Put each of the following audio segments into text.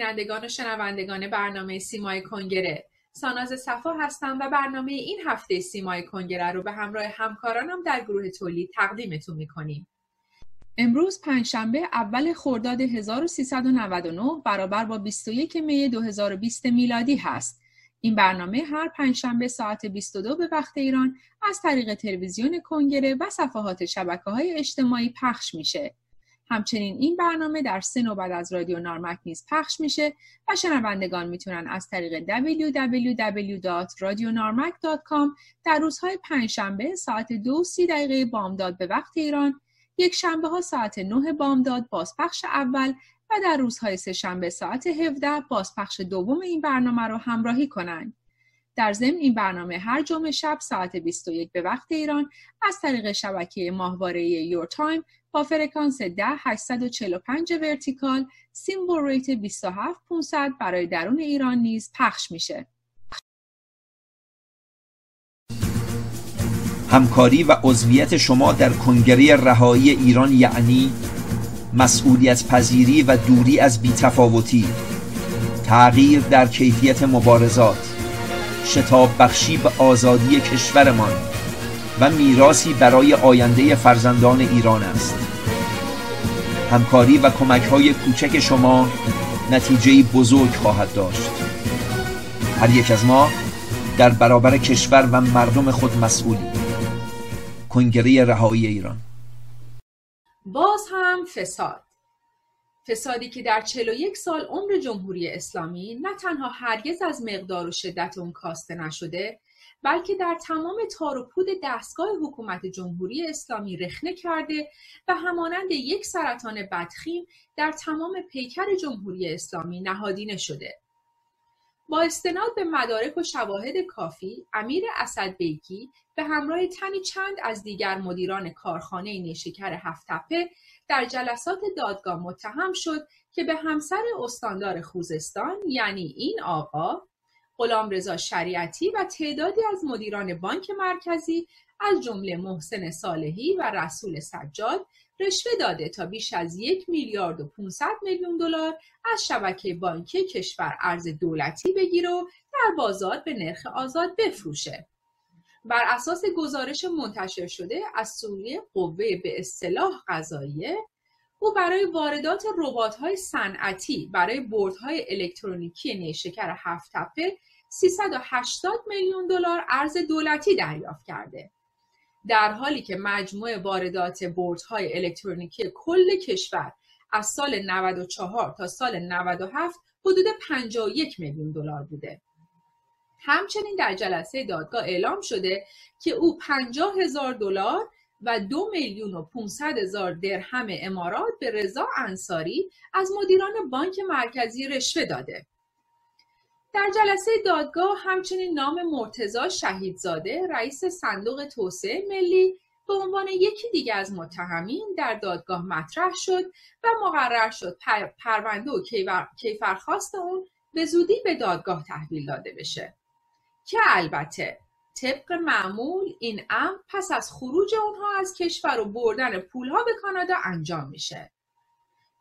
بینندگان و شنوندگان برنامه سیمای کنگره ساناز صفا هستم و برنامه این هفته سیمای کنگره رو به همراه همکارانم در گروه تولید تقدیمتون می‌کنیم امروز پنجشنبه اول خرداد 1399 برابر با 21 می 2020 میلادی هست. این برنامه هر پنجشنبه ساعت 22 به وقت ایران از طریق تلویزیون کنگره و صفحات شبکه های اجتماعی پخش میشه. همچنین این برنامه در سه نوبت از رادیو نارمک نیز پخش میشه و شنوندگان می‌تونن از طریق www.radionarmak.com در روزهای پنجشنبه ساعت دو سی دقیقه بامداد به وقت ایران یک شنبه ها ساعت 9 بامداد بازپخش اول و در روزهای سه شنبه ساعت 17 بازپخش دوم این برنامه رو همراهی کنند. در ضمن این برنامه هر جمعه شب ساعت 21 به وقت ایران از طریق شبکه ماهواره یور تایم با فرکانس 10 845 vertical symbol rate 27500 برای درون ایران نیز پخش میشه. همکاری و عضویت شما در کنگره رهایی ایران یعنی مسئولیت پذیری و دوری از بی‌تفاوتی تغییر در کیفیت مبارزات شتاب بخشی به آزادی کشورمان و میراسی برای آینده فرزندان ایران است. همکاری و کمک های کوچک شما نتیجه بزرگ خواهد داشت. هر یک از ما در برابر کشور و مردم خود مسئولی کنگره رهایی ایران. باز هم فساد. فسادی که در 41 سال عمر جمهوری اسلامی نه تنها هرگز از مقدار و شدت اون کاسته نشده بلکه در تمام تار و پود دستگاه حکومت جمهوری اسلامی رخنه کرده و همانند یک سرطان بدخیم در تمام پیکر جمهوری اسلامی نهادینه شده. با استناد به مدارک و شواهد کافی، امیر اسد بیکی به همراه تنی چند از دیگر مدیران کارخانه نیشکر هفتپه در جلسات دادگاه متهم شد که به همسر استاندار خوزستان یعنی این آقا رضا شریعتی و تعدادی از مدیران بانک مرکزی از جمله محسن صالحی و رسول سجاد رشوه داده تا بیش از یک میلیارد و 500 میلیون دلار از شبکه بانکی کشور ارز دولتی بگیره و در بازار به نرخ آزاد بفروشه. بر اساس گزارش منتشر شده از سوی قوه به اصطلاح قضاییه او برای واردات های صنعتی برای بردهای الکترونیکی نیشکر هفت تپه 380 میلیون دلار ارز دولتی دریافت کرده. در حالی که مجموع واردات بردهای الکترونیکی کل کشور از سال 94 تا سال 97 حدود 51 میلیون دلار بوده. همچنین در جلسه دادگاه اعلام شده که او 50 هزار دلار و دو میلیون و 500 هزار درهم امارات به رضا انصاری از مدیران بانک مرکزی رشوه داده. در جلسه دادگاه همچنین نام مرتزا شهیدزاده رئیس صندوق توسعه ملی به عنوان یکی دیگر از متهمین در دادگاه مطرح شد و مقرر شد پرونده و کیفرخواست اون به زودی به دادگاه تحویل داده بشه. که البته طبق معمول این امر پس از خروج اونها از کشور و بردن پولها به کانادا انجام میشه.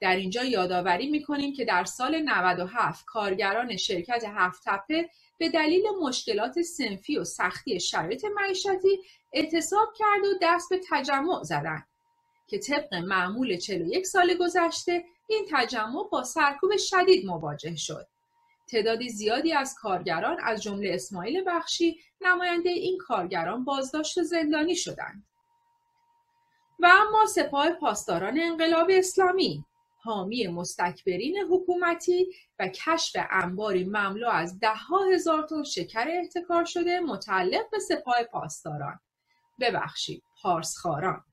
در اینجا یادآوری می‌کنیم که در سال 97 کارگران شرکت هفت تپه به دلیل مشکلات سنفی و سختی شرایط معیشتی اعتصاب کرد و دست به تجمع زدند که طبق معمول 41 سال گذشته این تجمع با سرکوب شدید مواجه شد. تعدادی زیادی از کارگران از جمله اسماعیل بخشی نماینده این کارگران بازداشت و زندانی شدند. و اما سپاه پاسداران انقلاب اسلامی حامی مستکبرین حکومتی و کشف انباری مملو از دهها هزار تن شکر احتکار شده متعلق به سپاه پاسداران. ببخشید پارسخاران.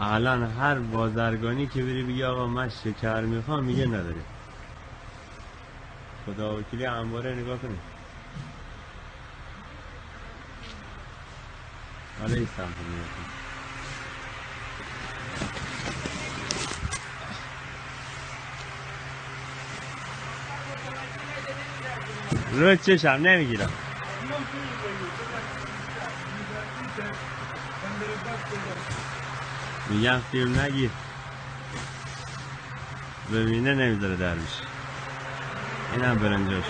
الان هر بازرگانی که بری بگی آقا من شکر می‌خوام میگه نداره. خدا وکیلی انباره نگاه کنید حالا این سمت روی چشم نمی‌گیرم میگم فیلم نگیر ببینه نمی‌ذاره در بشه اینم برنجاش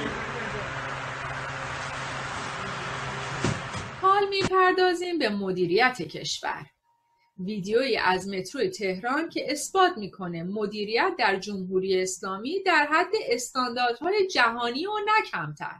حال می‌پردازیم به مدیریت کشور ویدیویی از مترو تهران که اثبات می‌کنه مدیریت در جمهوری اسلامی در حد استانداردهای جهانی و نه کمتر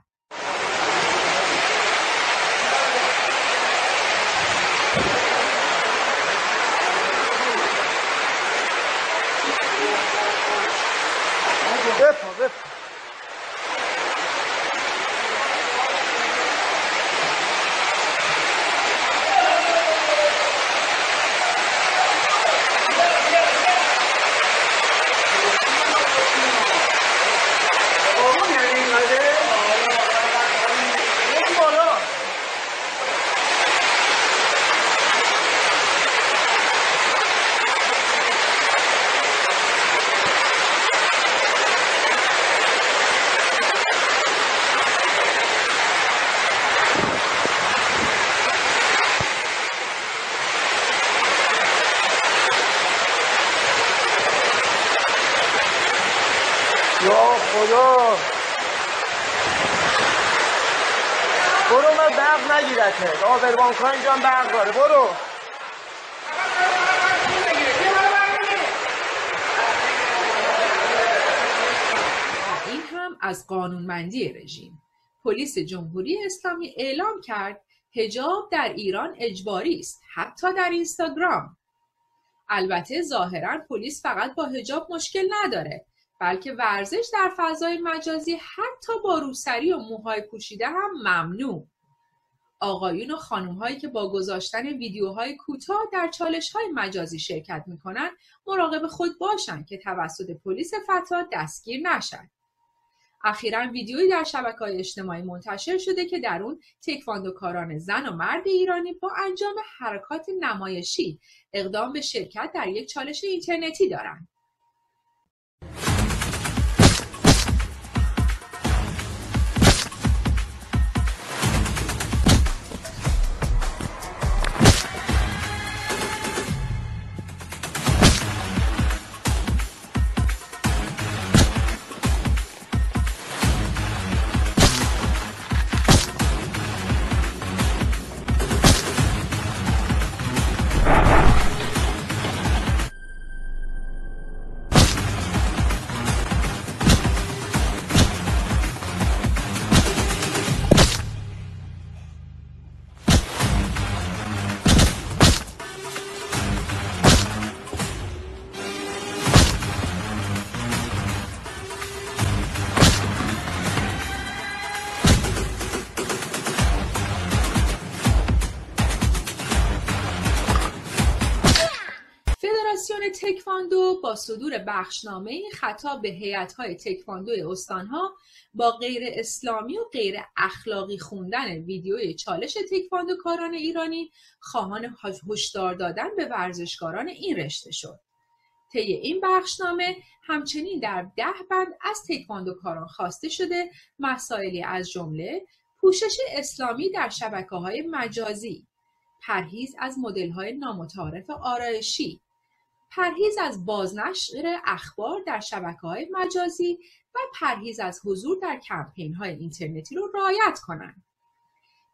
خدا برو من برق آبروان کن اینجا برق داره. برو. این هم از قانونمندی رژیم. پلیس جمهوری اسلامی اعلام کرد هجاب در ایران اجباری است حتی در اینستاگرام. البته ظاهرا پلیس فقط با هجاب مشکل نداره بلکه ورزش در فضای مجازی حتی با روسری و موهای پوشیده هم ممنوع. آقایون و خانم هایی که با گذاشتن ویدیوهای کوتاه در چالش های مجازی شرکت می‌کنن مراقب خود باشند که توسط پلیس فتا دستگیر نشن اخیرا ویدیویی در شبکه های اجتماعی منتشر شده که در اون تکواندوکاران زن و مرد ایرانی با انجام حرکات نمایشی اقدام به شرکت در یک چالش اینترنتی دارند. تکواندو با صدور بخشنامه خطاب به هیئت‌های تکواندو استانها با غیر اسلامی و غیر اخلاقی خوندن ویدیوی چالش تکواندوکاران ایرانی خواهان هشدار دادن به ورزشکاران این رشته شد. طی این بخشنامه همچنین در ده بند از تکواندوکاران خواسته شده مسائلی از جمله پوشش اسلامی در شبکه های مجازی پرهیز از مدل های نامتعارف آرایشی پرهیز از بازنشر اخبار در شبکه های مجازی و پرهیز از حضور در کمپین های اینترنتی رو رعایت کنند.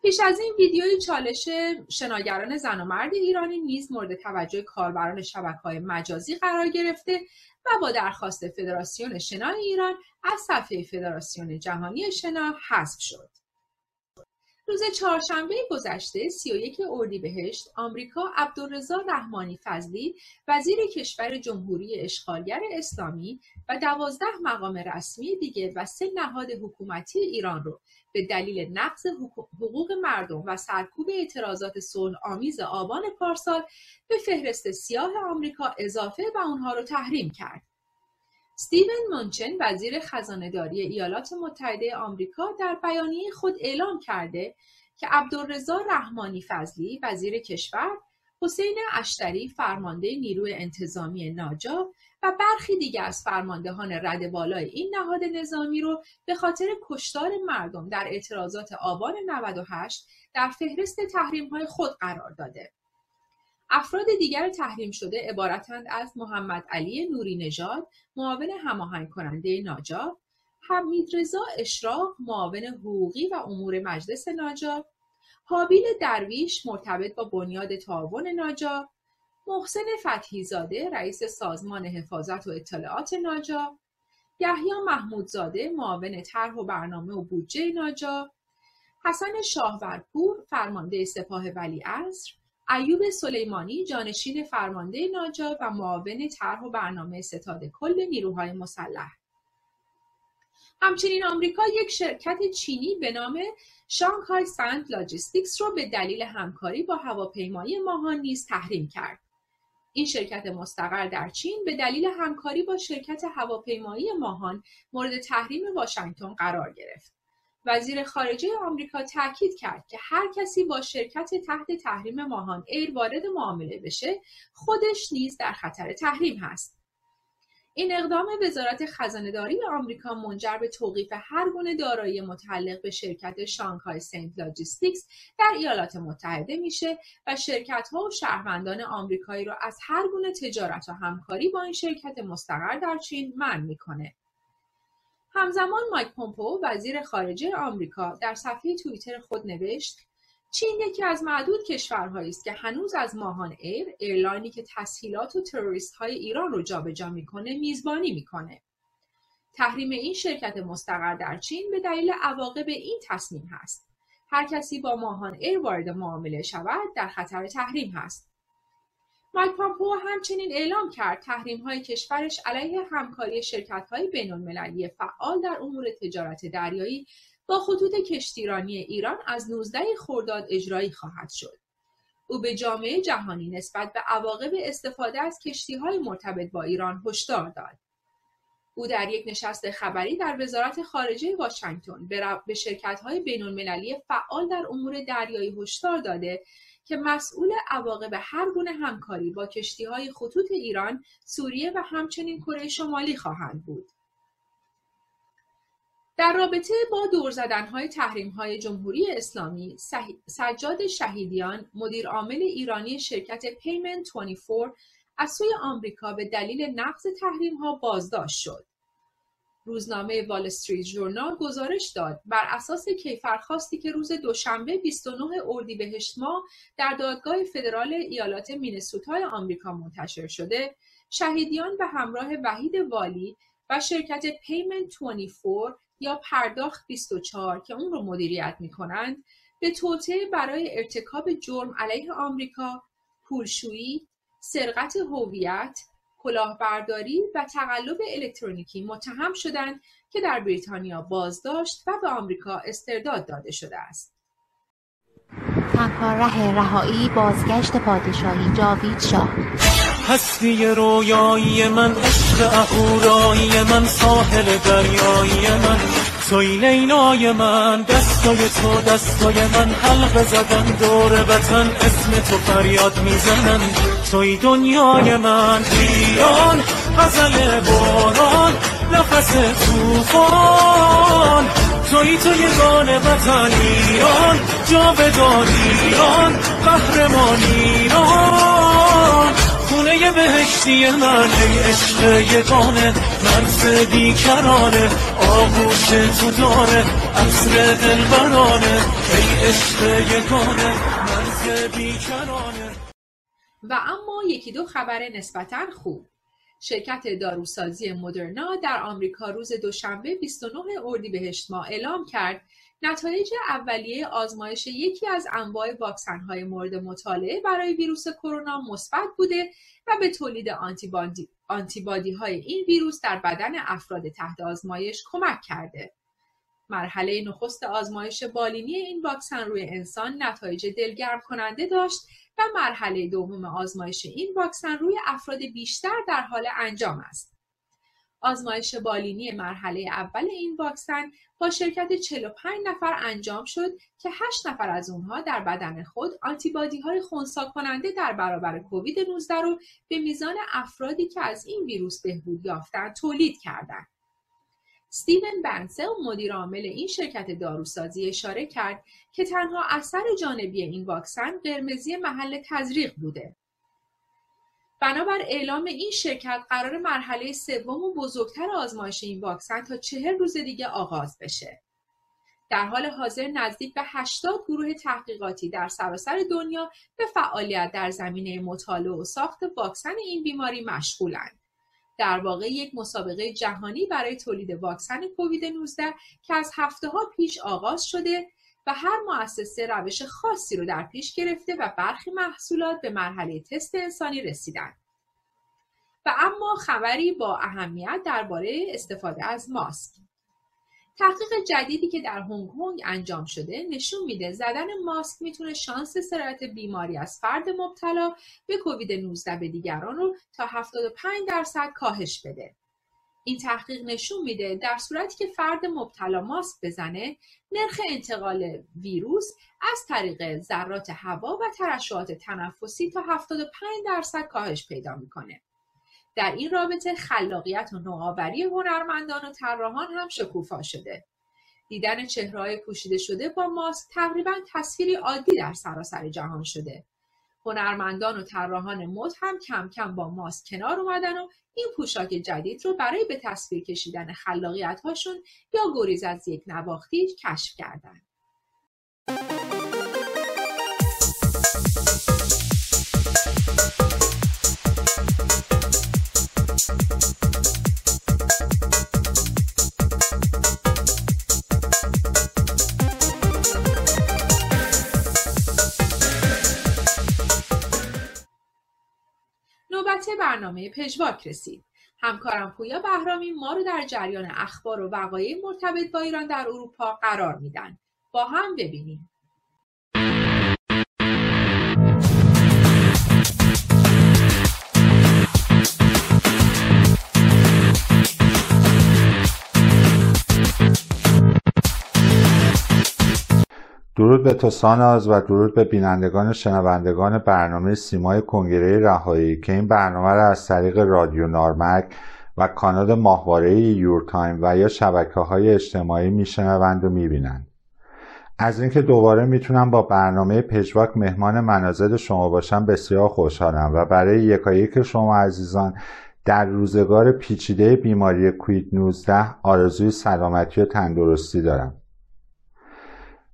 پیش از این ویدیوی چالش شناگران زن و مرد ایرانی نیز مورد توجه کاربران شبکه های مجازی قرار گرفته و با درخواست فدراسیون شنا ایران از صفحه فدراسیون جهانی شنا حذف شد. روز چهارشنبه گذشته 31 اردیبهشت آمریکا عبدالرضا رحمانی فضلی وزیر کشور جمهوری اشغالگر اسلامی و دوازده مقام رسمی دیگه و سه نهاد حکومتی ایران رو به دلیل نقض حقوق مردم و سرکوب اعتراضات صلح آمیز آبان پارسال به فهرست سیاه آمریکا اضافه و اونها رو تحریم کرد. استیون مونچن وزیر خزانهداری ایالات متحده آمریکا در بیانیه خود اعلام کرده که عبدالرضا رحمانی فضلی وزیر کشور حسین اشتری فرمانده نیروی انتظامی ناجا و برخی دیگر از فرماندهان رد بالای این نهاد نظامی رو به خاطر کشتار مردم در اعتراضات آبان 98 در فهرست تحریم های خود قرار داده. افراد دیگر تحریم شده عبارتند از محمد علی نوری نژاد معاون هماهنگ کننده ناجا حمیدرضا اشراق معاون حقوقی و امور مجلس ناجا حابیل درویش مرتبط با بنیاد تعاون ناجا محسن فتحیزاده رئیس سازمان حفاظت و اطلاعات ناجا یحیی محمودزاده معاون طرح و برنامه و بودجه ناجا حسن شاهورپور فرمانده سپاه ولیعصر ایوب سلیمانی جانشین فرمانده ناجا و معاون طرح و برنامه ستاد کل نیروهای مسلح همچنین آمریکا یک شرکت چینی به نام شانگهای سند لاجستیکس را به دلیل همکاری با هواپیمایی ماهان نیز تحریم کرد. این شرکت مستقر در چین به دلیل همکاری با شرکت هواپیمایی ماهان مورد تحریم واشنگتن قرار گرفت. وزیر خارجه آمریکا تاکید کرد که هر کسی با شرکت تحت تحریم ماهان ایر وارد معامله بشه خودش نیز در خطر تحریم هست. این اقدام وزارت خزانهداری آمریکا منجر به توقیف هر گونه دارایی متعلق به شرکت شانگهای سنت Logistics در ایالات متحده میشه و شرکت ها و شهروندان آمریکایی را از هر گونه تجارت و همکاری با این شرکت مستقر در چین منع می‌کنه. همزمان مایک پومپو وزیر خارجه آمریکا در صفحه توییتر خود نوشت چین یکی از معدود کشورهایی است که هنوز از ماهان ایر ایرلاینی که تسلیحات و تروریست های ایران رو جابجا می‌کنه میزبانی می‌کنه. تحریم این شرکت مستقر در چین به دلیل عواقب این تصمیم هست. هر کسی با ماهان ایر وارد معامله شود در خطر تحریم هست. مایک پامپو همچنین اعلام کرد تحریم های کشورش علیه همکاری شرکت های بین المللی فعال در امور تجارت دریایی با خطوط کشتیرانی ایران از 19 خرداد اجرایی خواهد شد. او به جامعه جهانی نسبت به عواقب استفاده از کشتی های مرتبط با ایران هشدار داد. او در یک نشست خبری در وزارت خارجه واشنگتن به شرکت های بین المللی فعال در امور دریایی هشدار داده که مسئول عواقب هر گونه همکاری با کشتی های خطوط ایران، سوریه و همچنین کره شمالی خواهند بود. در رابطه با دور زدنهای های جمهوری اسلامی، سجاد شهیدیان، مدیر عامل ایرانی شرکت پیمنت 24 از سوی آمریکا به دلیل نقض ها بازداشت شد. روزنامه وال استریت ژورنال گزارش داد. بر اساس کیفرخواستی که روز دوشنبه 29 اردیبهشت ماه در دادگاه فدرال ایالات مینسوتای آمریکا منتشر شده شهیدیان به همراه وحید والی و شرکت Payment 24 یا پرداخت 24 که اون رو مدیریت می‌کنند به توطئه برای ارتکاب جرم علیه آمریکا، پولشویی، سرقت هویت، کلاهبرداری و تقلب الکترونیکی متهم شدند که در بریتانیا بازداشت و به آمریکا استرداد داده شده است. تنها ره رهایی بازگشت پادشاهی جاوید شاه هستی رویایی من عشق اهورایی من ساحل دریایی من توی لینای من دستای تو دستای من حلق زدن دور وطن اسم تو فریاد می‌زنن. توی دنیای من ایران غزل باران نفس توفان توی تو یگان وطن ایران جاودان ایران قهرمان ایران. خونه بهشتی من ای عشق یگانه مرز بیکرانه آغوش تو داره عصر دلبرانه ای عشق یگانه مرز بیکرانه و اما یکی دو خبر نسبتا خوب. شرکت داروسازی مدرنا در آمریکا روز دوشنبه 29 اردیبهشت ماه اعلام کرد نتایج اولیه آزمایش یکی از انواع واکسن‌های مورد مطالعه برای ویروس کرونا مثبت بوده و به تولید آنتیبادی های این ویروس در بدن افراد تحت آزمایش کمک کرده. مرحله نخست آزمایش بالینی این واکسن روی انسان نتایج دلگرم کننده داشت و مرحله دوم آزمایش این واکسن روی افراد بیشتر در حال انجام است. آزمایش بالینی مرحله اول این واکسن با شرکت 45 نفر انجام شد که 8 نفر از اونها در بدن خود آنتیبادی های خونسا کننده در برابر کووید 19 رو به میزان افرادی که از این ویروس بهبود یافتند تولید کردند. ستیون بنسل مدیر عامل این شرکت داروسازی اشاره کرد که تنها اثر جانبی این واکسن قرمزی محل تزریق بوده. بنابر اعلام این شرکت قرار مرحله سوم و بزرگتر آزمایش این واکسن تا چهل روز دیگه آغاز بشه. در حال حاضر نزدیک به 80 گروه تحقیقاتی در سراسر دنیا به فعالیت در زمینه مطالعه و ساخت واکسن این بیماری مشغولند. در واقع یک مسابقه جهانی برای تولید واکسن کووید 19 که از هفته ها پیش آغاز شده و هر مؤسسه روش خاصی رو در پیش گرفته و برخی محصولات به مرحله تست انسانی رسیدن. و اما خبری با اهمیت درباره استفاده از ماسک. تحقیق جدیدی که در هنگ کنگ انجام شده نشون میده زدن ماسک می‌تونه شانس سرایت بیماری از فرد مبتلا به کووید 19 به دیگران رو تا 75 درصد کاهش بده. این تحقیق نشون میده در صورتی که فرد مبتلا ماسک بزنه نرخ انتقال ویروس از طریق ذرات هوا و ترشحات تنفسی تا 75 درصد کاهش پیدا می‌کنه. در این رابطه خلاقیت و نوآوری هنرمندان و طراحان هم شکوفا شده. دیدن چهرههای پوشیده شده با ماسک تقریبا تصویری عادی در سراسر جهان شده. هنرمندان و طراحان مد هم کم کم با ماسک کنار اومدن و این پوشاک جدید رو برای به تصویر کشیدن خلاقیت هاشون یا گریز از یک نواختی کشف کردن. برنامه پژواک رسید. همکارم پویا بهرامی ما رو در جریان اخبار و وقایع مرتبط با ایران در اروپا قرار میدن. با هم ببینیم. درود به تو ساناز و درود به بینندگان شنوندگان برنامه سیمای کنگره رهایی که این برنامه را از طریق رادیو نارمک و کانال ماهواره یورتایم و یا شبکه های اجتماعی میشنوند و می‌بینند. از اینکه دوباره می‌تونم با برنامه پژواک مهمان منازل شما باشم بسیار خوشحالم و برای یکایک شما عزیزان در روزگار پیچیده بیماری کوید 19 آرزوی سلامتی و تندرستی دارم.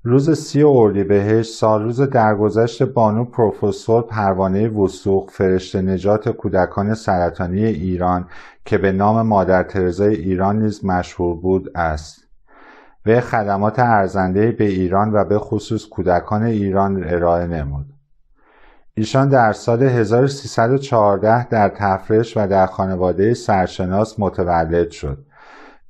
روز سی اردیبهشت سالروز درگذشت بانو پروفسور پروانه وثوق فرشته نجات کودکان سرطانی ایران که به نام مادر ترزای ایران نیز مشهور بود است. و خدمات ارزنده به ایران و به خصوص کودکان ایران ارائه نمود. ایشان در سال 1314 در تفرش و در خانواده سرشناس متولد شد.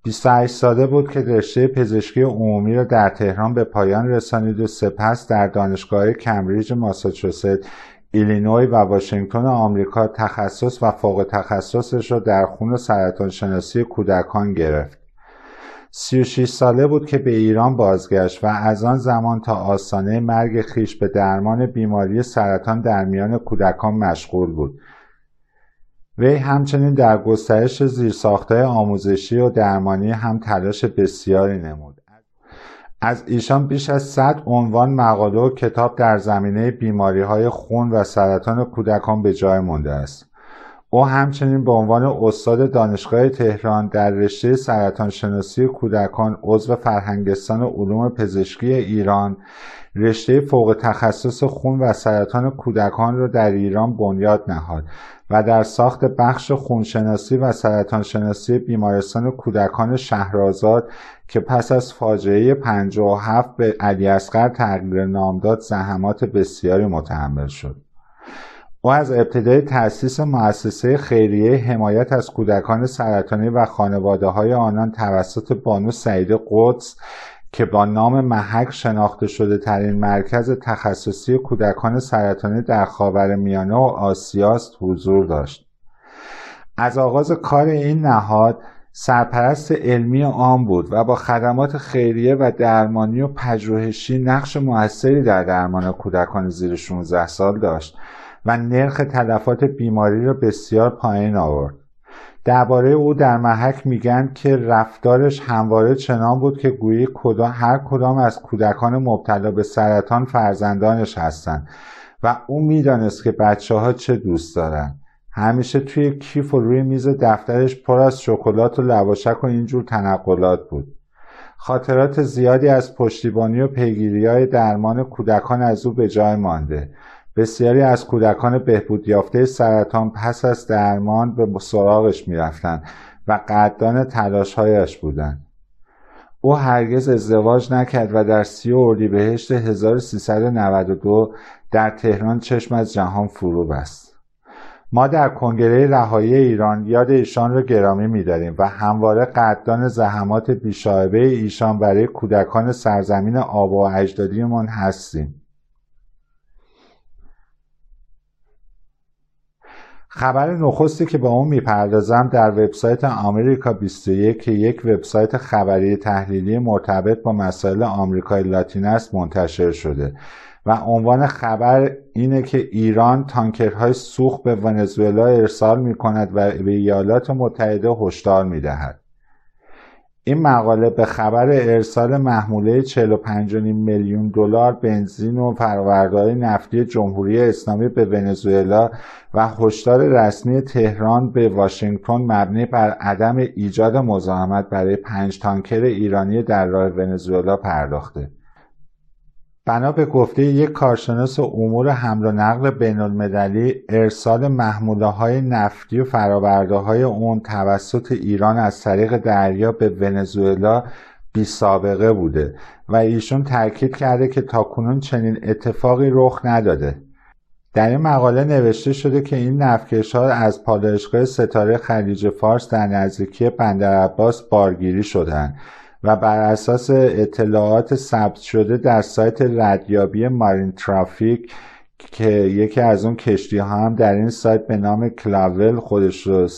28 ساله بود که رشته پزشکی عمومی را در تهران به پایان رسانید و سپس در دانشگاه کمبریج ماساچوست ایلینوی و واشنگتن آمریکا تخصص و فوق تخصصش را در خون و سرطان شناسی کودکان گرفت. 36 ساله بود که به ایران بازگشت و از آن زمان تا آستانه مرگ خیش به درمان بیماری سرطان در میان کودکان مشغول بود. وی همچنین در گسترش زیرساختهای آموزشی و درمانی هم تلاش بسیاری نمود. از ایشان بیش از 100 عنوان مقاله و کتاب در زمینه بیماری های خون و سرطان کودکان به جای مونده است. او همچنین به عنوان استاد دانشگاه تهران در رشته سرطان شناسی کودکان عضو فرهنگستان علوم پزشکی ایران رشته فوق تخصص خون و سرطان کودکان را در ایران بنیاد نهاد و در ساخت بخش خونشناسی و سرطان شناسی بیمارستان کودکان شهرآزاد که پس از فاجعه 57 به علی اصغر تغییر نام داد زحمات بسیاری متحمل شد. او از ابتدای تأسیس مؤسسه خیریه حمایت از کودکان سرطانی و خانواده های آنان توسط بانو سعید قدس که با نام محک شناخته شده ترین مرکز تخصصی کودکان سرطانی در خاور میانه و آسیاست حضور داشت. از آغاز کار این نهاد سرپرست علمی آن بود و با خدمات خیریه و درمانی و پژوهشی نقش موثری در درمان کودکان زیر 16 سال داشت و نرخ تلفات بیماری را بسیار پایین آورد. درباره او در محک میگن که رفتارش همواره چنان بود که گویی کدام هر کدام از کودکان مبتلا به سرطان فرزندانش هستند و او می‌دانست که بچه ها چه دوست دارند همیشه توی کیف و روی میز دفترش پر از شکلات و لواشک و اینجور تنقلات بود. خاطرات زیادی از پشتیبانی و پیگیری های درمان کودکان از او به جای مانده. بسیاری از کودکان بهبود یافته سرطان پس از درمان به سراغش می‌رفتند و قدردان تلاشهایش بودند. او هرگز ازدواج نکرد و در سی اردیبهشت 1392 در تهران چشم از جهان فرو بست ما در کنگره رهایی ایران یاد ایشان را گرامی میداریم و همواره قدردان زحمات بیشاعبه ایشان برای کودکان سرزمین آب و اجدادیمان هستیم. خبر نخستی که به اون می‌پردازم در وبسایت آمریکا 21 که یک وبسایت خبری تحلیلی مرتبط با مسائل آمریکای لاتین است منتشر شده و عنوان خبر اینه که ایران تانکرهای سوخت به ونزوئلا ارسال می کند و به ایالات متحده هشدار می دهد. این مقاله به خبر ارسال محموله 45 میلیون دلار بنزین و فرآورده‌های نفتی جمهوری اسلامی به ونزوئلا و هشدار رسمی تهران به واشنگتن مبنی بر عدم ایجاد مزاحمت برای پنج تانکر ایرانی در راه ونزوئلا پرداخته. بنا به گفته یک کارشناس امور حمل و نقل بین المللی ارسال محموله های نفتی و فراورده های اون توسط ایران از طریق دریا به ونزوئلا بی سابقه بوده و ایشون تاکید کرده که تاکنون چنین اتفاقی رخ نداده. در این مقاله نوشته شده که این نفتکش ها از پالایشگاه ستاره خلیج فارس در نزدیکی بندر عباس بارگیری شدند و بر اساس اطلاعات ثبت شده در سایت ردیابی مارین ترافیک که یکی از اون کشتی ها هم در این سایت به نام کلاول خودش رو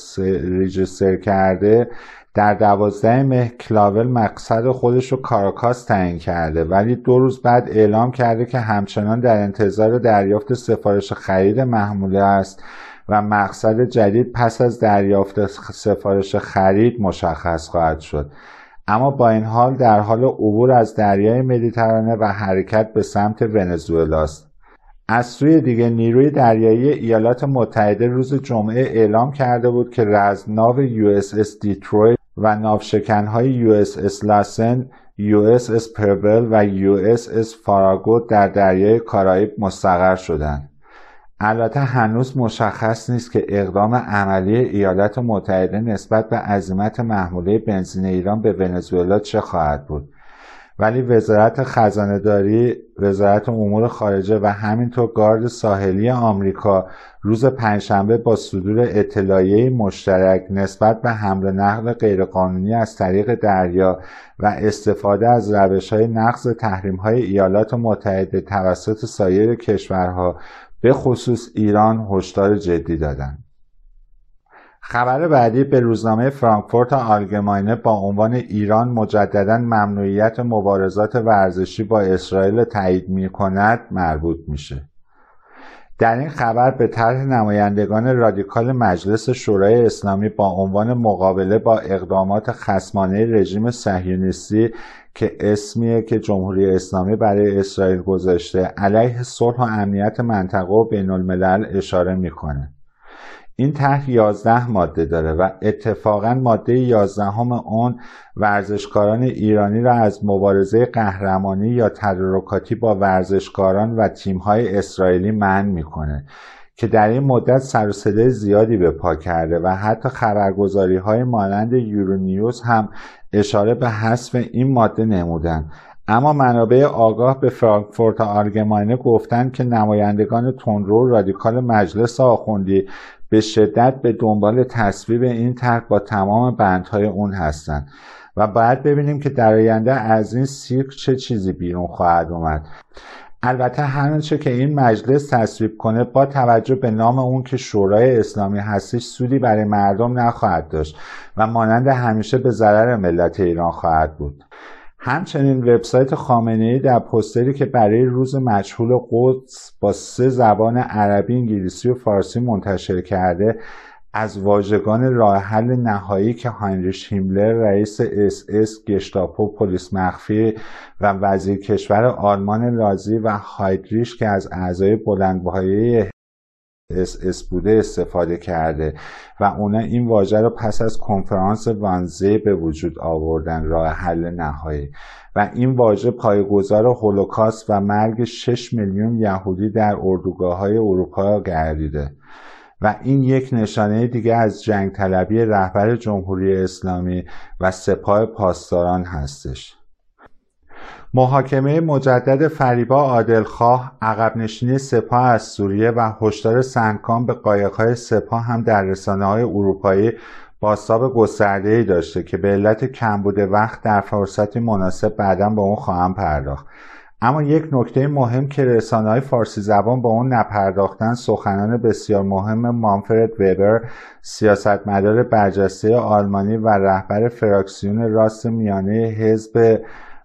ریجستر کرده در دوازده مه کلاول مقصد خودش رو کاراکاس تعیین کرده. ولی دو روز بعد اعلام کرده که همچنان در انتظار دریافت سفارش خرید محموله است و مقصد جدید پس از دریافت سفارش خرید مشخص خواهد شد. اما با این حال در حال عبور از دریای مدیترانه و حرکت به سمت ونزوئلا است. از سوی دیگه نیروی دریایی ایالات متحده روز جمعه اعلام کرده بود که رزمناو یو اس اس دیترویت و ناوشکنهای یو اس اس لاسن یو اس اس پربل و یو اس اس فاراگوت در دریای کارائیب مستقر شدند. البته هنوز مشخص نیست که اقدام عملی ایالات متحده نسبت به عظیمت محموله بنزین ایران به ونزوئلا چه خواهد بود؟ ولی وزارت خزانه داری، وزارت امور خارجه و همینطور گارد ساحلی آمریکا روز پنجشنبه با صدور اطلاعیه مشترک نسبت به حمل نقل غیرقانونی از طریق دریا و استفاده از روش های نقض تحریم های ایالات متحده توسط سایر کشورها به خصوص ایران هشدار جدی دادند. خبر بعدی به روزنامه فرانکفورت آلگماینه با عنوان ایران مجددا ممنوعیت مبارزات ورزشی با اسرائیل تایید می کند مربوط میشه. در این خبر به طرح نمایندگان رادیکال مجلس شورای اسلامی با عنوان مقابله با اقدامات خسمانه رژیم صهیونیستی که اسمیه که جمهوری اسلامی برای اسرائیل گذاشته علیه صلح و امنیت منطقه و بین الملل اشاره می‌کنه. این طرح 11 ماده داره و اتفاقا ماده 11 هم اون ورزشکاران ایرانی را از مبارزه قهرمانی یا تدارکاتی با ورزشکاران و تیمهای اسرائیلی منع می‌کنه که در این مدت سر زیادی به پا کرده و حتی خبرگزاری های مانند یورونیوز هم اشاره به حذف این ماده نمودند اما منابع آگاه به فرانکفورت آلگماینه گفتند که نمایندگان تندرو رادیکال مجلس آخوندی به شدت به دنبال تصویب این طرح با تمام بندهای اون هستند و باید ببینیم که در آینده از این سیرک چه چیزی بیرون خواهد اومد. البته هرچه که این مجلس تصویب کنه با توجه به نام اون که شورای اسلامی هستش سودی برای مردم نخواهد داشت و مانند همیشه به ضرر ملت ایران خواهد بود. همچنین وبسایت خامنه ای در پستری که برای روز مجهول قدس با سه زبان عربی، انگلیسی و فارسی منتشر کرده از واژگان راه حل نهایی که هاینریش هیملر رئیس اس اس گشتاپو پلیس مخفی و وزیر کشور آلمان نازی و هایدریش که از اعضای بلندپایه اس اس بوده استفاده کرده و اونا این واژه رو پس از کنفرانس وانزه به وجود آوردن راه حل نهایی. و این واژه پایه‌گذار هولوکاست و مرگ 6 میلیون یهودی در اردوگاه های اروپا گردیده. و این یک نشانه دیگه از جنگ طلبی رهبر جمهوری اسلامی و سپاه پاسداران هستش. محاکمه مجدد فریبا عادلخواه عقب نشینی سپاه از سوریه و هشدار سنگکام به قایقهای سپاه هم در رسانه های اروپایی باستاب گسترده داشته که به علت کمبود وقت در فرصتی مناسب بعدا به اون خواهم پرداخت. اما یک نکته مهم که رسانه های فارسی زبان با اون نپرداختن سخنان بسیار مهم مانفرد وبر سیاستمدار برجسته آلمانی و رهبر فراکسیون راست میانه حزب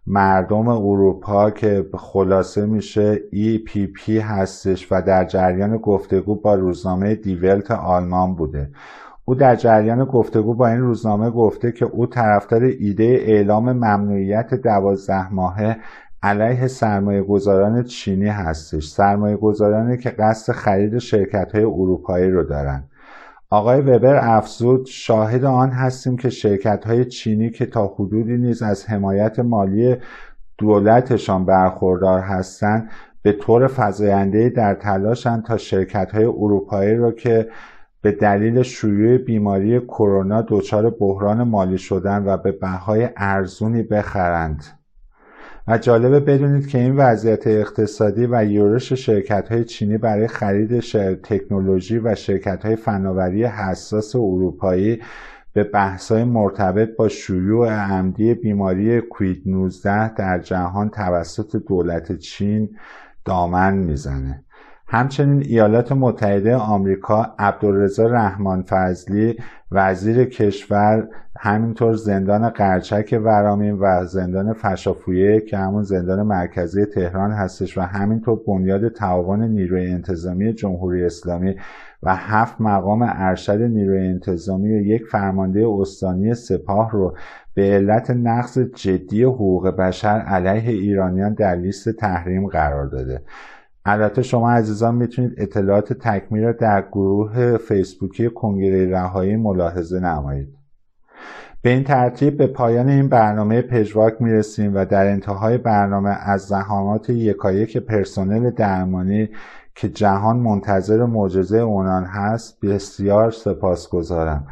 مردم اروپا که خلاصه میشه EPP هستش و در جریان گفتگو با روزنامه دیولت آلمان بوده. او در جریان گفتگو با این روزنامه گفته که او طرفدار ایده اعلام ممنوعیت دوازده ماهه علیه سرمایه گذاران چینی هستش. سرمایه گذارانی که قصد خرید شرکت های اروپایی رو دارن. آقای وبر افزود شاهد آن هستیم که شرکت های چینی که تا حدودی نیز از حمایت مالی دولتشان برخوردار هستند به طور فضاینده در تلاشند تا شرکت های اروپایی را که به دلیل شیوع بیماری کرونا دچار بحران مالی شدن و به بهای ارزونی بخرند. جالبه بدونید که این وضعیت اقتصادی و یورش شرکت های چینی برای خرید تکنولوژی و شرکت های فناوری حساس اروپایی به بحث مرتبط با شیوع عمدی بیماری کوید 19 در جهان توسط دولت چین دامن می‌زنه. همچنین ایالات متحده آمریکا عبدالرضا رحمان فضلی وزیر کشور همینطور زندان قرچک ورامین و زندان فشافویه که همون زندان مرکزی تهران هستش و همینطور بنیاد تعاون نیروی انتظامی جمهوری اسلامی و هفت مقام ارشد نیروی انتظامی و یک فرمانده استانی سپاه رو به علت نقض جدی حقوق بشر علیه ایرانیان در لیست تحریم قرار داده. البته شما عزیزان می‌تونید اطلاعات تکمیل را در گروه فیسبوکی کنگره رهایی ملاحظه نمایید. به این ترتیب به پایان این برنامه پژواک می‌رسیم و در انتهای برنامه از زحمات یکایک پرسنل درمانی که جهان منتظر معجزه اونان هست بسیار سپاسگزارم.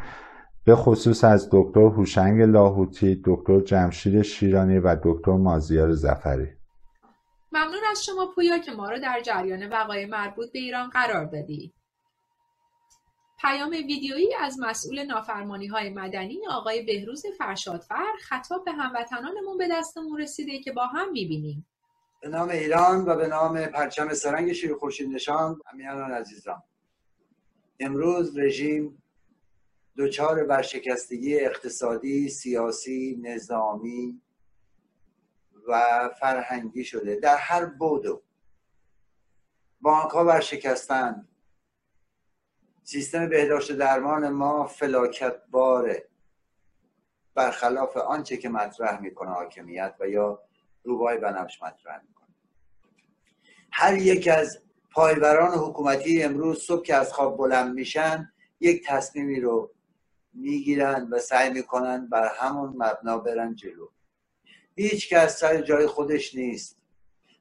به خصوص از دکتر هوشنگ لاهوتی، دکتر جمشید شیرانی و دکتر مازیار زفری. ممنون از شما پویا که ما را در جریان وقایع مربوط به ایران قرار دادی. پیام ویدیویی از مسئول نافرمانی های مدنی آقای بهروز فرشادفر خطاب به هموطنانمون به دستمون رسیده که با هم می‌بینیم. به نام ایران و به نام پرچم سرنگ شیر خورشید نشان امیانان عزیزان امروز رژیم دچار برشکستگی اقتصادی، سیاسی، نظامی و فرهنگی شده در هر بودو بانک ها ورشکستند سیستم بهداشت درمان ما فلاکت باره. برخلاف آنچه که مطرح می‌کنه حاکمیت و یا روبای بنفش مطرح می‌کنه. هر یک از پایبران حکومتی امروز صبح که از خواب بلند میشن یک تصمیمی رو می‌گیرن و سعی می‌کنن بر همون مبنا برن جلو. هیچ کس سر جای خودش نیست.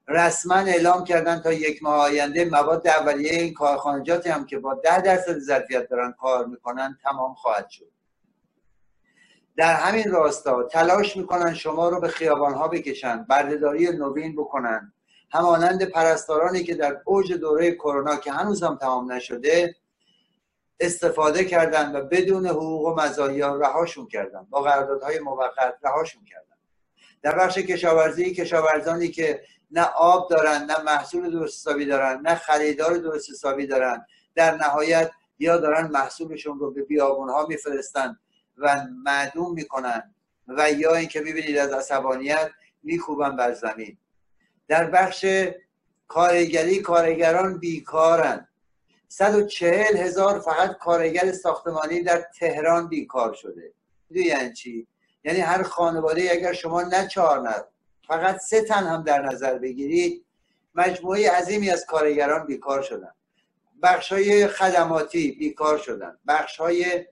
رسما اعلام کردن تا یک ماه آینده مواد اولیه این کارخانجاتی هم که با ده درصد ظرفیت دارن کار می‌کنن تمام خواهد شد. در همین راستا تلاش می‌کنن شما رو به خیابان ها بکشن بردهداری نوین بکنن. همانند پرستارانی که در اوج دوره کرونا که هنوز هم تمام نشده استفاده کردن و بدون حقوق و مزایا رهاشون کردن. با قراردادهای موقت رهاشون کردن. در بخش کشاورزی کشاورزانی که نه آب دارن نه محصول درست حسابی دارن نه خریدار درست حسابی دارن در نهایت یا دارن محصولشون رو به بیابون ها میفرستن و معدوم می‌کنن و یا اینکه می‌بینید از عصبانیت میکوبن بر زمین. در بخش کارگری کارگران بیکارن. 140 هزار فقط کارگر ساختمانی در تهران بیکار شده. یعنی چی؟ یعنی هر خانواده اگر شما نه چهار نه فقط سه تن هم در نظر بگیرید مجموعه عظیمی از کارگران بیکار شدن. بخش های خدماتی بیکار شدن. بخش های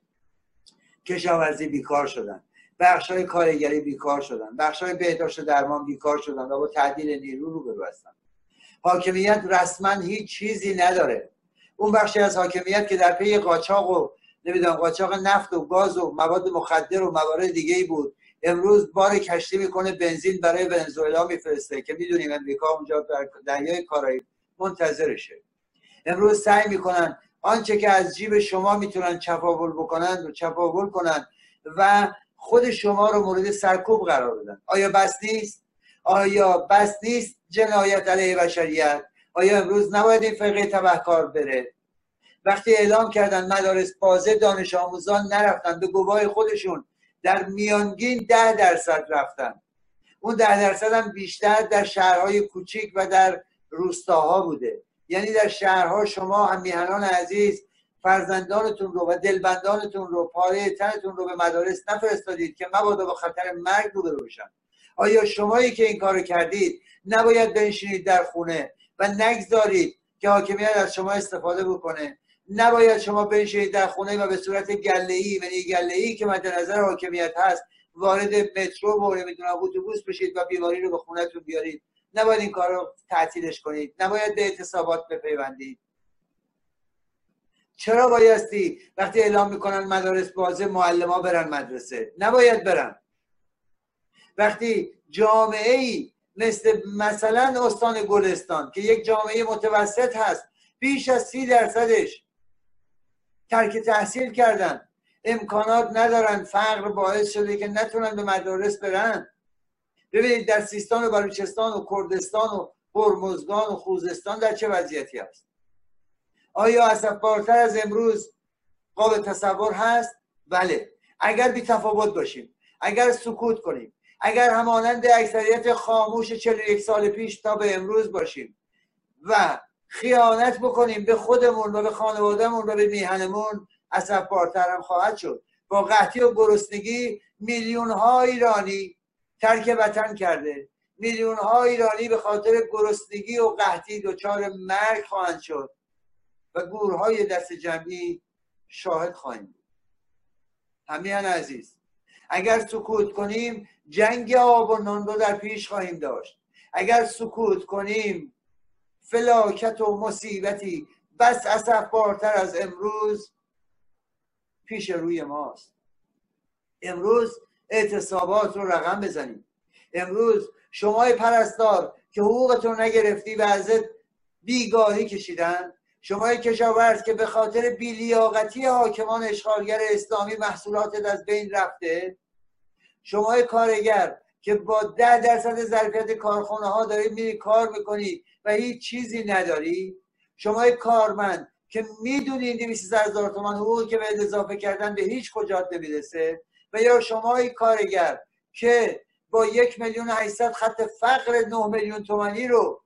کشاورزی بیکار شدن. بخش های کارگری بیکار شدن. بخش های بهداشت درمان بیکار شدن و با تعدیل نیرو رو برو حاکمیت رسما هیچ چیزی نداره. اون بخشی از حاکمیت که در پی قاچاق و نمی‌دونم قاچاق نفت و گاز و مواد مخدر و موارد دیگه ای بود. امروز بار کشتی می‌کنه بنزین برای ونزوئلا میفرسته که می‌دونیم امریکا اونجا در دریای کارایی منتظرشه. امروز سعی می‌کنن آنچه که از جیب شما می‌تونن چپاول بکنن و چپاول کنن و خود شما رو مورد سرکوب قرار بدن. آیا بس نیست؟ آیا بس نیست؟ جنایت علیه بشریت. آیا امروز نباید این فرقه تبهکار بره؟ وقتی اعلام کردن مدارس بازه دانش آموزان نرفتن به گواه خودشون در میانگین ده درصد رفتن. اون ده درصد هم بیشتر در شهرهای کوچیک و در روستاها بوده. یعنی در شهرها شما هم میهنان عزیز فرزندانتون رو و دلبندانتون رو پاره تنتون رو به مدارس نفرستادید که مبادا با خطر مرگ رو بشن. آیا شمایی که این کارو کردید نباید بنشینید در خونه و نگذارید که حاکمیت از شما استفاده بکنه؟ نباید شما بنشینید در خونه و به صورت گله ای و گله ای که مد نظر حاکمیت هست وارد مترو و نمی‌دونم اتوبوس بشید و بیماری رو به خونهتون بیارید. نباید این کار رو تعطیلش کنید. نباید به اعتصابات بپیوندید. چرا بایستی وقتی اعلام می‌کنن مدارس بازه معلم برن مدرسه؟ نباید برن. وقتی جامعه ای مثل مثلا استان گلستان که یک جامعه متوسط هست بیش از سی درصدش ترک تحصیل کردن. امکانات ندارن. فقر باعث شده که نتونن به مدارس برن. ببینید در سیستان و بلوچستان و کردستان و هرمزگان و خوزستان در چه وضعیتی هست؟ آیا اصفبارتر از امروز قابل تصور هست؟ بله. اگر بی تفاوت باشیم اگر سکوت کنیم اگر همانند اکثریت خاموش 41 سال پیش تا به امروز باشیم و خیانت بکنیم به خودمون و به خانوادهمون و به میهنمون. اصفبارتر هم خواهد شد. با قحطی و گرسنگی میلیون ها ایرانی ترک وطن کرده. میلیون ها ایرانی به خاطر گرسنگی و قحطی دچار مرگ خواهند شد و گورهای دست جمعی شاهد خواهیم بود. همیان عزیز اگر سکوت کنیم جنگ آب و نان رو در پیش خواهیم داشت. اگر سکوت کنیم فلاکت و مصیبتی. بس اصفبارتر از امروز پیش روی ماست. امروز اعتصابات رو رقم بزنیم. امروز شما پرستار که حقوقتون نگرفتی و ازت بیگاهی کشیدن شما کشاورز که به خاطر بیلیاقتی حاکمان اشغالگر اسلامی محصولاتت از بین رفته شما کارگر که با ده درصد ظرفیت کارخانه ها داری میری کار می‌کنی و هیچ چیزی نداری. شما کارمند که می‌دونی 200 هزار تومان حقوقی که به اضافه کردن به هیچ کجات نمی‌رسه و یا شما کارگر که با یک میلیون 800 خط فقر 9 میلیون تومانی رو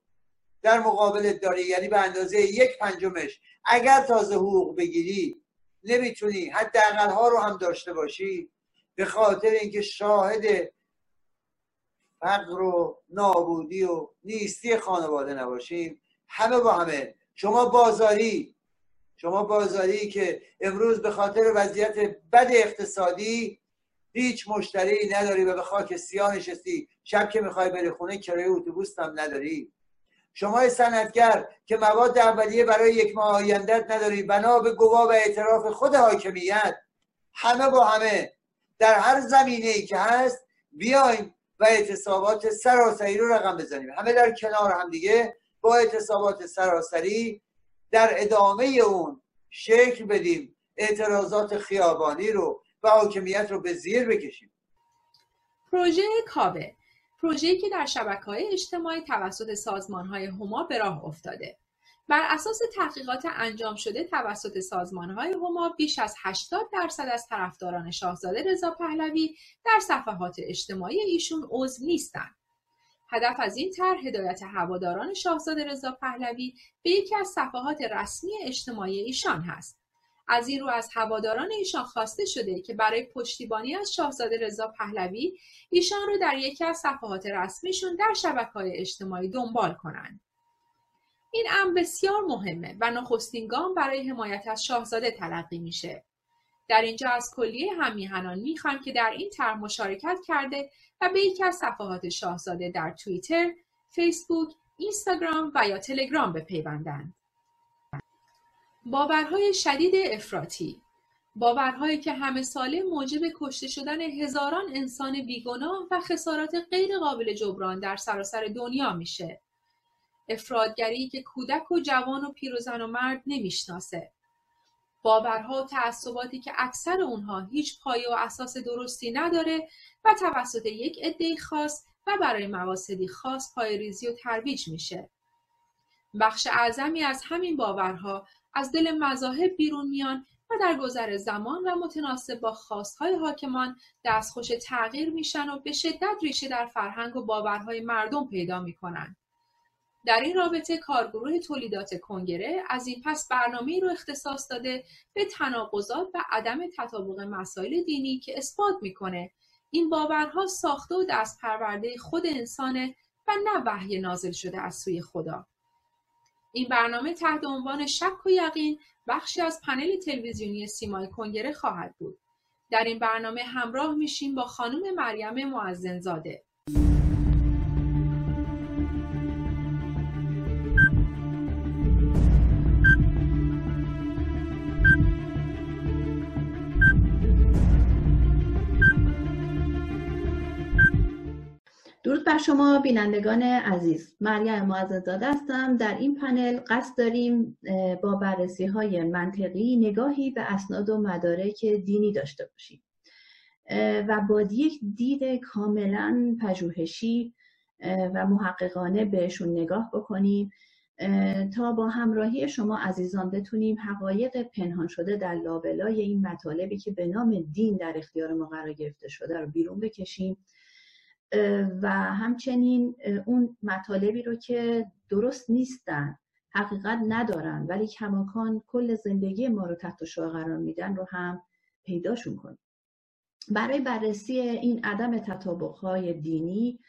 در مقابل داری یعنی به اندازه یک پنجمش اگر تازه حقوق بگیری نمی‌تونی حداقل ها رو هم داشته باشی. به خاطر اینکه شاهد فقر و نابودی و نیستی خانواده نباشیم. همه با همه. شما بازاری شما بازاری که امروز به خاطر وضعیت بد اقتصادی هیچ مشتری نداری و به خاک سیاه نشستی شب که می‌خوای بری خونه کرایه اتوبوس هم نداری. شما صنعتگر که مواد اولیه برای یک ماه آیندت نداری بنا به گواه و اعتراف خود حاکمیت همه با همه. در هر زمینه ای که هست بیایم و اعتصابات سراسری رو رقم بزنیم. همه در کنار هم دیگه با اعتصابات سراسری در ادامه اون شکل بدیم اعتراضات خیابانی رو و حاکمیت رو به زیر بکشیم. پروژه کابه پروژه‌ای که در شبکه های اجتماعی توسط سازمان های هما به راه افتاده. بر اساس تحقیقات انجام شده توسط سازمان های هما بیش از 80 درصد از طرفداران شاهزاده رضا پهلوی در صفحات اجتماعی ایشون عضو نیستند. هدف از این طرح هدایت هواداران شاهزاده رضا پهلوی به یکی از صفحات رسمی اجتماعی ایشان هست. از این رو از هواداران ایشان خواسته شده که برای پشتیبانی از شاهزاده رضا پهلوی ایشان رو در یکی از صفحات رسمیشون در شبکه های اجتماعی دنبال کنند. این امر بسیار مهمه و نخستین گام برای حمایت از شاهزاده تلقی میشه. در اینجا از کلیه همیهنان می‌خوایم که در این طرح مشارکت کرده و به یکی از صفحات شاهزاده در توییتر، فیسبوک، اینستاگرام و یا تلگرام بپیوندند. باورهای شدید افراطی باورهایی که همه ساله موجب کشته شدن هزاران انسان بیگناه و خسارات غیر قابل جبران در سراسر دنیا میشه. افرادگری که کودک و جوان و پیر و زن و مرد نمی‌شناسه. باورها و تعصباتی که اکثر اونها هیچ پایه و اساس درستی نداره و توسط یک عده خاص و برای مقاصدی خاص پایریزی و ترویج میشه. بخش اعظمی از همین باورها از دل مذاهب بیرون میان و در گذر زمان و متناسب با خواستهای حاکمان دستخوش تغییر میشن و به شدت ریشه در فرهنگ و باورهای مردم پیدا می‌کنن. در این رابطه کارگروه تولیدات کنگره از این پس برنامه رو اختصاص داده به تناقضات و عدم تطابق مسائل دینی که اثبات می‌کنه این باورها ساخته و دست پرورده خود انسانه و نه وحی نازل شده از سوی خدا. این برنامه تحت عنوان شک و یقین بخشی از پنل تلویزیونی سیمای کنگره خواهد بود. در این برنامه همراه میشیم با خانم مریم معزنزاده. بر شما بینندگان عزیز. مریم معززاده هستم. در این پنل قصد داریم با بررسی های منطقی نگاهی به اسناد و مدارک دینی داشته باشیم. و با یک دید کاملا پژوهشی و محققانه بهشون نگاه بکنیم تا با همراهی شما عزیزان بتونیم حقایق پنهان شده در لابلای این مطالبی که به نام دین در اختیار ما قرار گرفته شده رو بیرون بکشیم. و همچنین اون مطالبی رو که درست نیستن حقیقت ندارن ولی کماکان کل زندگی ما رو تحت شعا قرار میدن رو هم پیداشون کنیم. برای بررسی این عدم تطابقهای دینی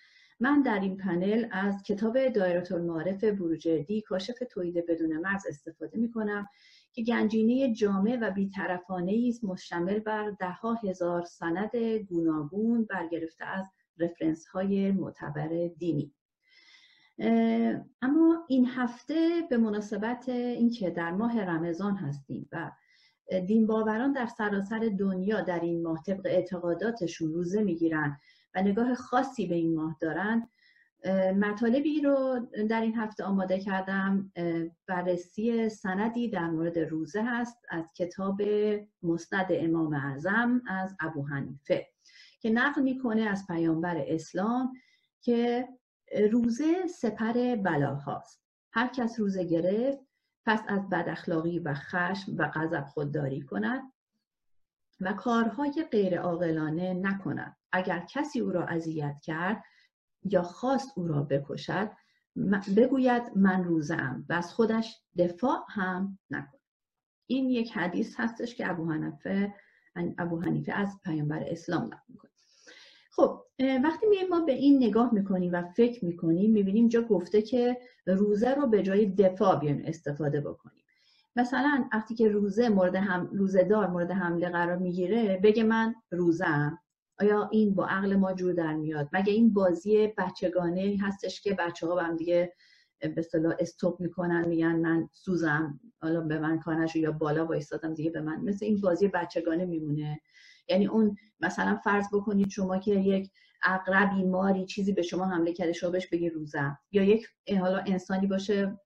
من در این پنل از کتاب دایره المعارف بروجردی کاشف تولید بدون مرز استفاده می کنم که گنجینه جامع و بیطرفانه است مشتمل بر دهها هزار سند گوناگون برگرفته از رفرنس های معتبر دینی. اما این هفته به مناسبت اینکه در ماه رمضان هستیم و دین باوران در سراسر دنیا در این ماه طبق اعتقاداتشون روزه می‌گیرن و نگاه خاصی به این ماه دارن مطالبی رو در این هفته آماده کردم. بررسی سندی در مورد روزه هست از کتاب مسند امام اعظم از ابو حنیفه. که نقل می‌کنه از پیامبر اسلام که روزه سپر بلاهاست. هر کس روزه گرفت پس از بداخلاقی و خشم و غضب خودداری کند و کارهای غیر عاقلانه نکند. اگر کسی او را اذیت کرد یا خواست او را بکشد بگوید من روزم و از خودش دفاع هم نکند. این یک حدیث هستش که ابو حنیفه ابو حنیفه از پیامبر اسلام نقل می‌کنه. خب وقتی میایم ما به این نگاه می‌کنیم و فکر می‌کنیم می‌بینیم جا گفته که روزه رو به جای دفاع بیایم استفاده بکنیم. مثلا وقتی که روزه مورد هم روزه دار مورد حمله قرار می‌گیره بگه من روزم آیا این با عقل ما جور در میاد؟ مگه این بازی بچگانه هستش که بچه ها هم دیگه به صلاح استوب می‌کنن میگن من سوزم حالا به من کانش یا بالا وایستادم دیگه به من. مثل این بازی بچگانه میمونه. یعنی اون مثلا فرض بکنید شما که یک اقربی ماری چیزی به شما حمله کرده شما بهش بگی روزم. یا یک حالا انسانی باشه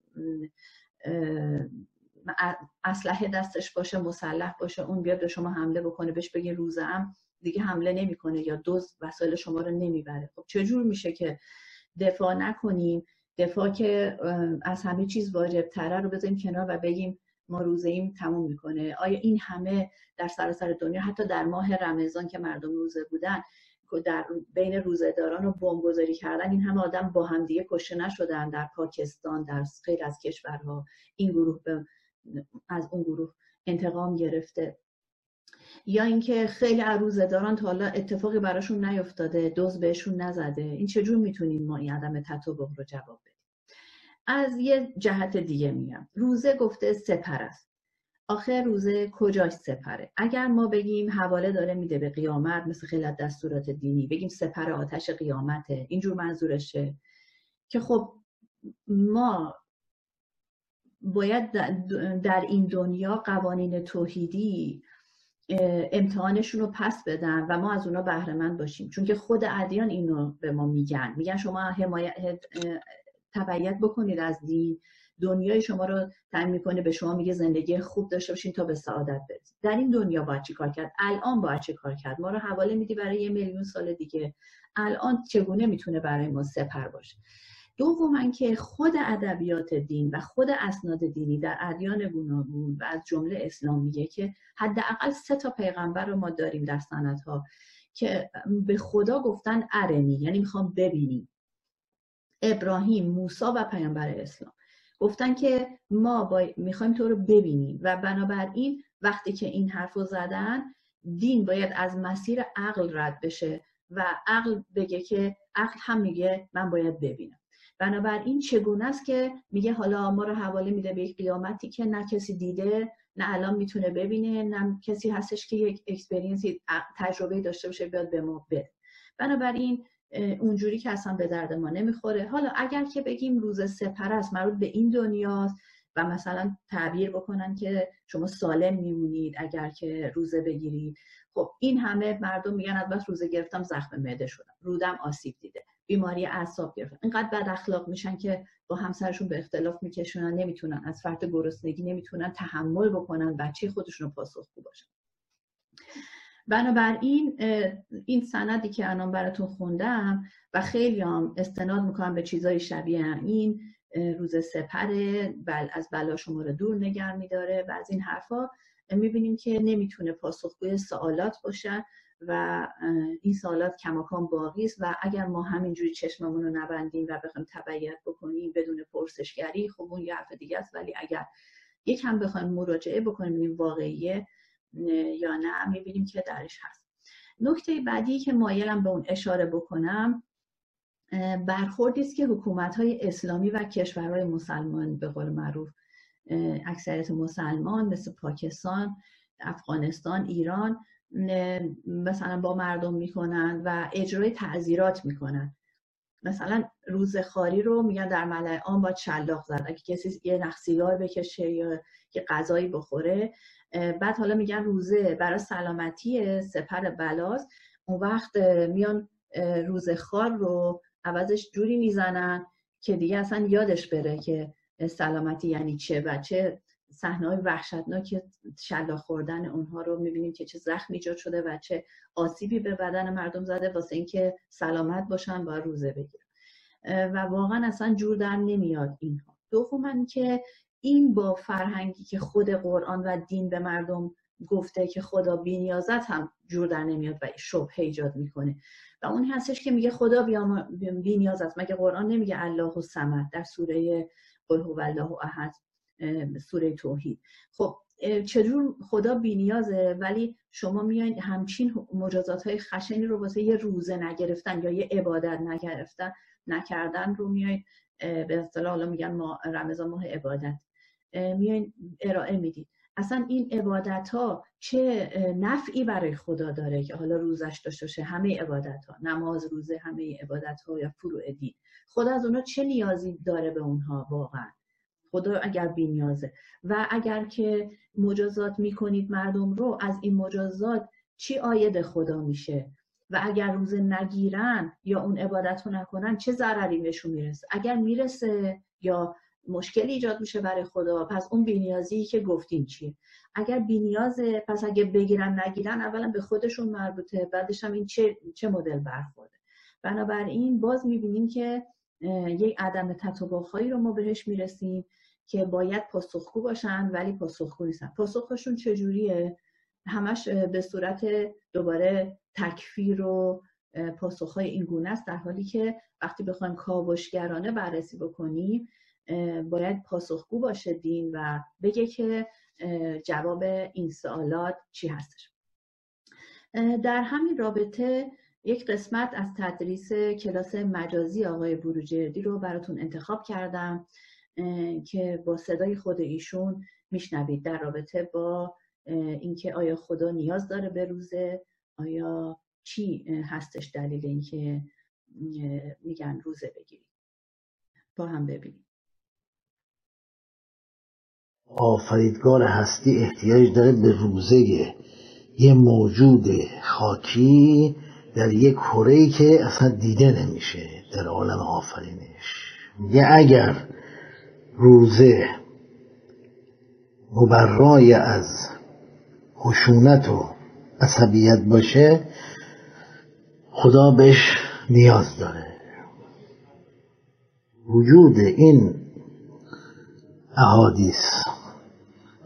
اسلحه دستش باشه مسلح باشه اون بیاد به شما حمله بکنه بهش بگی روزم دیگه حمله نمی‌کنه یا دوز وسایل شما رو نمی‌بره. خب چجور میشه که دفاع نکنیم؟ دفاع که از همه چیز واجب تره رو بذاریم کنار و بگیم ما روزه ایم تموم می‌کنه. آیا این همه در سراسر دنیا حتی در ماه رمضان که مردم روزه بودن در بین روزهداران و بمبگذاری کردن این همه آدم با هم دیگه کشته نشدن در پاکستان در غیر از کشورها. این گروه از اون گروه انتقام گرفته. یا اینکه خیلی از دارن تا حالا اتفاقی براشون نیفتاده دوز بهشون نزده. این چجور می‌تونیم ما این عدم تطابق رو جواب بدیم؟ از یه جهت دیگه میگم. روزه گفته سپر است. آخر روزه کجاش سپره؟ اگر ما بگیم حواله داره میده به قیامت مثل خیلی دستورات دینی بگیم سپر آتش قیامته اینجور منظورشه. که خب ما باید در این دنیا قوانین توحیدی امتحانشون رو پس بدن و ما از اونا بهره باشیم. چون که خود ادیان اینو به ما میگن. میگن شما حمایت تبعیت بکنید از دین. دنیای شما رو تعیین می‌کنه به شما میگه زندگی خوب داشته باشین تا به سعادت برسید. در این دنیا باید چی کار کرد؟ الان باید چی کار کرد؟ ما رو حواله میدی برای یه میلیون سال دیگه. الان چگونه می‌تونه برای ما سپر باشه؟ دوما که خود ادبیات دین و خود اسناد دینی در ادیان گوناگون و از جمله اسلام میگه که حداقل سه تا پیغمبر رو ما داریم در سنت ها که به خدا گفتن ارنی یعنی می‌خوام ببینیم. ابراهیم موسی و پیامبر اسلام. گفتن که ما با... می‌خوایم تو رو ببینیم و بنابراین وقتی که این حرف رو زدن دین باید از مسیر عقل رد بشه و عقل بگه که عقل هم میگه من باید ببینم. بنابراین چگونه است که میگه حالا ما رو حواله میده به یک قیامتی که نه کسی دیده نه الان می‌تونه ببینه نه کسی هستش که یک experience ی تجربه داشته باشه بیاد به ما بده. بنابراین اونجوری که اصلا به درد ما نمی‌خوره. حالا اگر که بگیم روز سپر است مربوط به این دنیاست و مثلا تعبیر بکنن که شما سالم میمونید اگر که روزه بگیرید. خب این همه مردم میگن از بس روزه گرفتم زخم معده شدم. رودم آسیب دیده. بیماری اعصاب گرفتن اینقدر بد اخلاق میشن که با همسرشون به اختلاف میکشونن نمی‌تونن از فرط گرسنگی نمی‌تونن تحمل بکنن بچه خودشون رو پاسخگو باشن. بنابراین این سندی که الان براتون خوندم و خیلی هم استناد می‌کنم به چیزای شبیه این روز سپره بل از بلا شما رو دور نگر میداره و از این حرفا می‌بینیم که نمی‌تونه پاسخگوی سوالات باشه و این سوالات کماکان باقی است و اگر ما همینجوری چشممون رو نبندیم و بخوایم تبعیت بکنیم بدون پرسشگری خب اون یه حرف دیگه است. ولی اگر یک هم بخوایم مراجعه بکنیم این واقعیه یا نه می‌بینیم که درش هست. نکته بعدی که مایلم به اون اشاره بکنم برخوردی است که حکومت های اسلامی و کشورهای مسلمان به قول معروف اکثریت مسلمان مثل پاکستان افغانستان ایران مثلا با مردم می‌کنن و اجرای تعذیرات می‌کنن مثلا روزخاری رو میگن در ملعه آن با چلاق زد. اگه کسی یه نخ بکشه یا یه غذایی بخوره بعد حالا میگن روزه برای سلامتی سپر بلاست اون وقت میان روزخار رو عوضش جوری می‌زنن که دیگه اصلا یادش بره که سلامتی یعنی چه و چه صحنه وحشتناک شلاق خوردن اونها رو می‌بینیم که چه زخم ایجاد شده و چه آسیبی به بدن مردم زده واسه اینکه سلامت باشن با روزه بگیرن. و واقعا اصلا جور در نمیاد اینها. دوما که این با فرهنگی که خود قرآن و دین به مردم گفته که خدا بینیازت هم جور در نمیاد و شبه ایجاد می‌کنه. و اون هستش که میگه خدا بینیازت. مگه قرآن نمیگه الله و سمت در سوره قل هو الله احد سوره توحید. خب چجور خدا بینیازه؟ ولی شما میایین همچین مجازات های خشنی رو واسه یه روزه نگرفتن یا یه عبادت نگرفتن نکردن رو میایین به اصطلاح حالا میگن ما رمضان ماه عبادت. میایین ارائه می‌دید اصلا این عبادت ها چه نفعی برای خدا داره که حالا روزش داشته باشه. همه عبادت ها نماز روزه همه عبادت ها یا فروع دین. خدا از اونها چه نیازی داره به اونها واقعا؟ خدا اگر بینیازه و اگر که مجازات می‌کنید مردم رو از این مجازات چی آید خدا میشه؟ و اگر روزه نگیرن یا اون عبادت رو نکنن چه ضرری بهشون می‌رسه؟ اگر می‌رسه یا مشکلی ایجاد میشه برای خدا. پس اون بینیازی که گفتیم چیه؟ اگر بینیازه پس اگه بگیرن نگیرن اولا به خودشون مربوطه بعدش هم این چه, چه مدل برخورده. بنابراین باز می‌بینیم که یک عدم تطابقهایی رو ما بهش می‌رسیم که باید پاسخگو باشن ولی پاسخگو نیستن. پاسخشون چجوریه؟ همش به صورت دوباره تکفیر و پاسخهای این گونه است در حالی که وقتی بخوایم کاوشگرانه بررسی بکنیم باید پاسخگو باشه دین و بگه که جواب این سوالات چی هستش. در همین رابطه یک قسمت از تدریس کلاس مجازی آقای بروجردی رو براتون انتخاب کردم که با صدای خود ایشون میشنوید. در رابطه با اینکه آیا خدا نیاز داره به روزه آیا چی هستش دلیل اینکه میگن روزه بگیرید. با هم ببینیم. آفریدگار هستی احتیاج داره به روزه یه موجود خاکی در یک کره که اصلا دیده نمیشه در عالم آفرینش. میگه اگر روزه مبرای از خشونت و عصبیت باشه خدا بهش نیاز داره. وجود این احادیث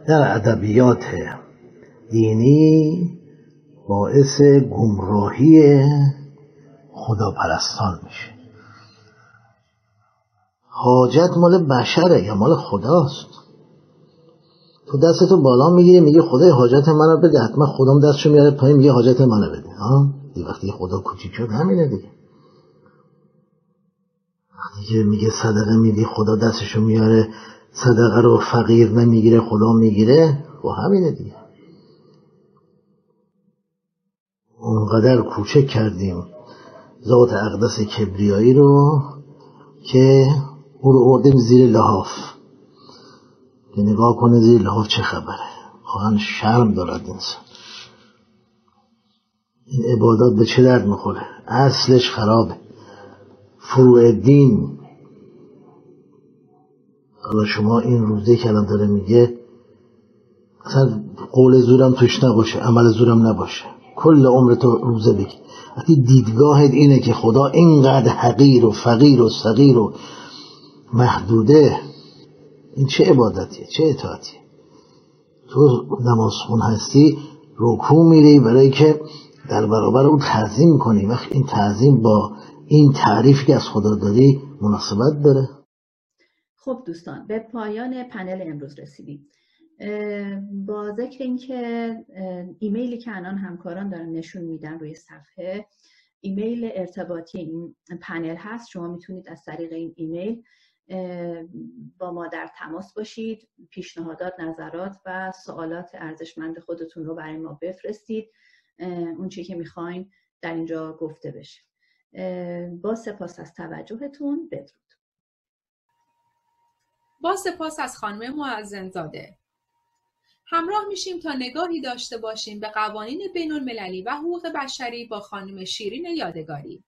در ادبیات دینی باعث گمراهی خداپرستان میشه. حاجت مال بشره یا مال خداست؟ تو دستتو بالا می‌گیری میگه خدای حاجت منو بده حتما خودم دستشو میاره پایین میگه حاجت منو بده. ها؟ وقتی خدا کوچیک شد همینه دیگه. وقتی میگه صدقه میدی خدا دستشو میاره صدقه رو فقیر نمی‌گیره خدا می‌گیره و همینه دیگه. اونقدر کوچک کردیم ذات اقدس کبریایی رو که او رو اردیم زیر لحاف. که نگاه کنه زیر لحاف چه خبره. واقعا شرم دارد انسان. این عبادات به چه درد می‌خوره؟ اصلش خرابه. فروع دین. حالا شما این روزه که الان داره میگه اصلا قول زورم توش نباشه عمل زورم نباشه. کل عمر تو روزه بگی. وقتی دیدگاهت اینه که خدا اینقدر حقیر و فقیر و صغیر و محدوده این چه عبادتیه؟ چه اطاعتیه؟ تو نماز هستی رکوع میری برای که در برابر اون تعظیم کنی. وقتی این تعظیم با این تعریفی که از خدا داری مناسبت داره. خب دوستان به پایان پنل امروز رسیدیم. با ذکر اینکه ایمیلی که الان همکاران دارن نشون میدن روی صفحه ایمیل ارتباطی این پنل هست. شما می‌تونید از طریق این ایمیل با ما در تماس باشید پیشنهادات نظرات و سوالات ارزشمند خودتون رو برای ما بفرستید. اون چی که می‌خواین در اینجا گفته بشه. با سپاس از توجهتون بدرود. با سپاس از خانم معزنزاده همراه میشیم تا نگاهی داشته باشیم به قوانین بین المللی و حقوق بشری با خانم شیرین یادگاری.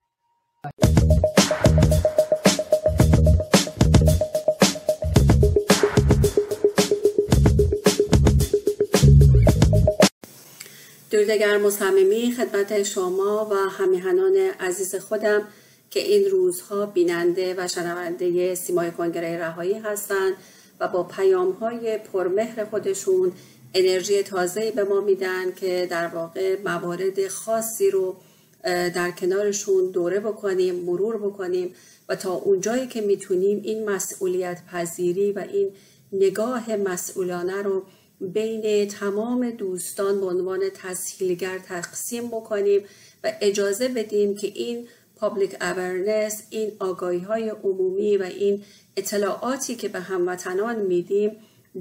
درود گرم و صمیمی خدمت شما و همیهنان عزیز خودم. که این روزها بیننده و شنونده سیمای کنگره رهایی هستند و با پیام های پرمهر خودشون انرژی تازه‌ای به ما میدن که در واقع موارد خاصی رو در کنارشون دوره بکنیم مرور بکنیم و تا اونجایی که می‌تونیم این مسئولیت پذیری و این نگاه مسئولانه رو بین تمام دوستان به عنوان تسهیلگر تقسیم بکنیم و اجازه بدیم که این پابلیک اورنس این آگاهی های عمومی و این اطلاعاتی که به هموطنان میدیم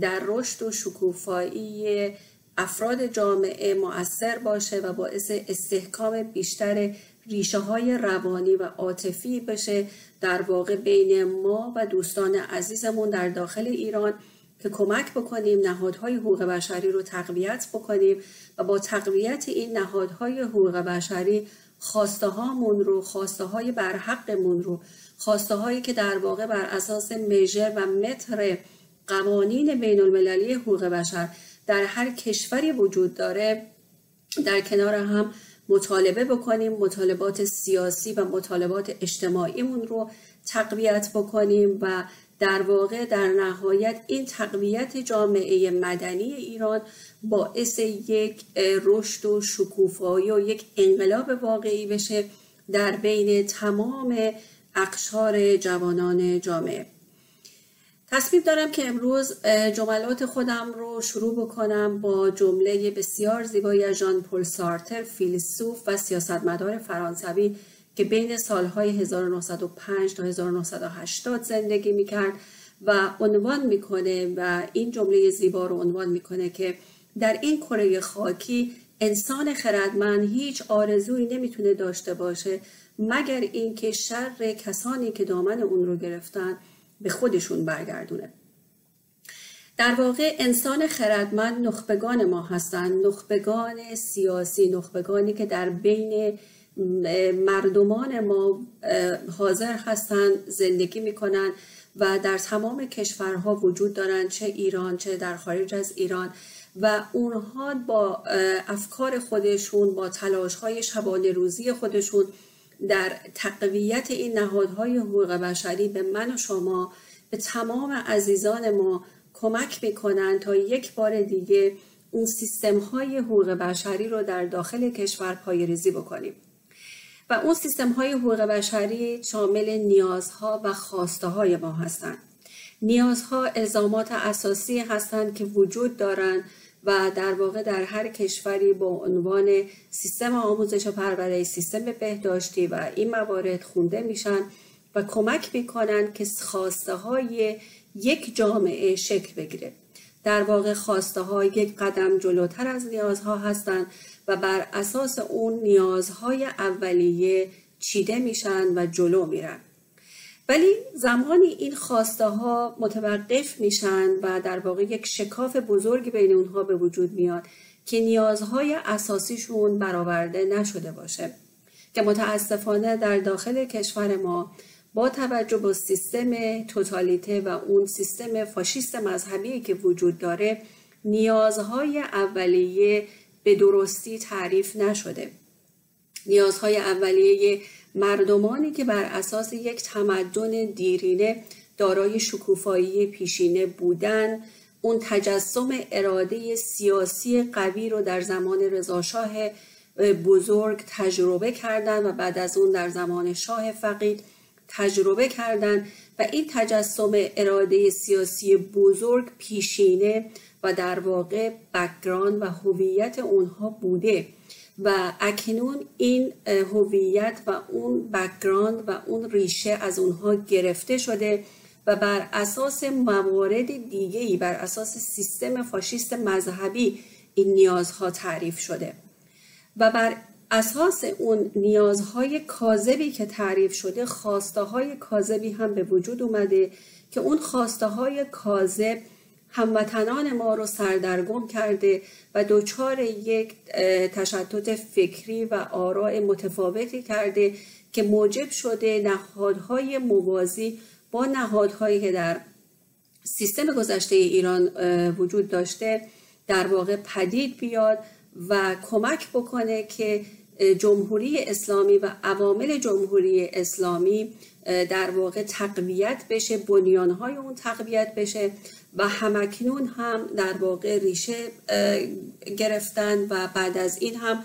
در رشد و شکوفایی افراد جامعه مؤثر باشه و باعث استحکام بیشتر ریشه های روانی و عاطفی بشه در واقع بین ما و دوستان عزیزمون در داخل ایران که کمک بکنیم نهادهای حقوق بشری رو تقویت بکنیم و با تقویت این نهادهای حقوق بشری خواسته هامون رو خواسته های برحقمون رو خواسته هایی که در واقع بر اساس میجر و متر قوانین بین المللی حقوق بشر در هر کشوری وجود داره در کنار هم مطالبه بکنیم مطالبات سیاسی و مطالبات اجتماعیمون رو تقویت بکنیم و در واقع در نهایت این تقویت جامعه مدنی ایران باعث یک رشد و شکوفایی و یک انقلاب واقعی بشه در بین تمام اقشار جوانان جامعه. تصمیم دارم که امروز جملات خودم رو شروع بکنم با جمله بسیار زیبایی از ژان پل سارتر فیلسوف و سیاستمدار فرانسوی که بین سالهای 1905 تا 1980 زندگی می‌کرد و عنوان می‌کنه و این جمله زیبا رو عنوان می‌کنه که در این کره خاکی انسان خردمند هیچ آرزویی نمی‌تونه داشته باشه مگر اینکه شر کسانی که دامن اون رو گرفتن به خودشون برگردونه. در واقع انسان خردمند نخبگان ما هستند نخبگان سیاسی نخبگانی که در بین مردمان ما حاضر هستند زندگی می‌کنن و در تمام کشورها وجود دارند چه ایران چه در خارج از ایران و اونها با افکار خودشون با تلاش های شبانه روزی خودشون در تقویت این نهادهای حقوق بشری به من و شما به تمام عزیزان ما کمک می‌کنن تا یک بار دیگه اون سیستم های حقوق بشری رو در داخل کشور پایریزی بکنیم. و اون سیستم های حقوق بشری شامل نیازها و خواسته های ما هستند. نیازها الزامات اساسی هستند که وجود دارند و در واقع در هر کشوری با عنوان سیستم آموزش و پرورش سیستم بهداشتی و این موارد خونده میشن و کمک می‌کنن که خواسته های یک جامعه شکل بگیره. در واقع خواسته ها یک قدم جلوتر از نیازها هستند و بر اساس اون نیازهای اولیه چیده میشن و جلو میرن. ولی زمانی این خواسته ها متوقف میشن و در واقع یک شکاف بزرگ بین اونها به وجود میاد که نیازهای اساسیشون برآورده نشده باشه. که متاسفانه در داخل کشور ما با توجه به سیستم توتالیته و اون سیستم فاشیست مذهبی که وجود داره نیازهای اولیه به درستی تعریف نشده. نیازهای اولیه مردمانی که بر اساس یک تمدن دیرینه دارای شکوفایی پیشینه بودن اون تجسم اراده سیاسی قوی رو در زمان رضاشاه بزرگ تجربه کردند و بعد از اون در زمان شاه فقید تجربه کردند و این تجسم اراده سیاسی بزرگ پیشینه و در واقع background و هویت اونها بوده. و اکنون این هویت و اون background و اون ریشه از اونها گرفته شده و بر اساس موارد دیگهی بر اساس سیستم فاشیست مذهبی این نیازها تعریف شده. و بر اساس اون نیازهای کاذبی که تعریف شده خواسته های کاذبی هم به وجود اومده که اون خواسته های کاذب هموطنان ما رو سردرگم کرده و دچار یک تشتت فکری و آراء متفاوتی کرده که موجب شده نهادهای موازی با نهادهایی که در سیستم گذشته ایران وجود داشته در واقع پدید بیاد و کمک بکنه که جمهوری اسلامی و عوامل جمهوری اسلامی در واقع تقویت بشه بنیانهای اون تقویت بشه. و همکنون هم در واقع ریشه گرفتن و بعد از این هم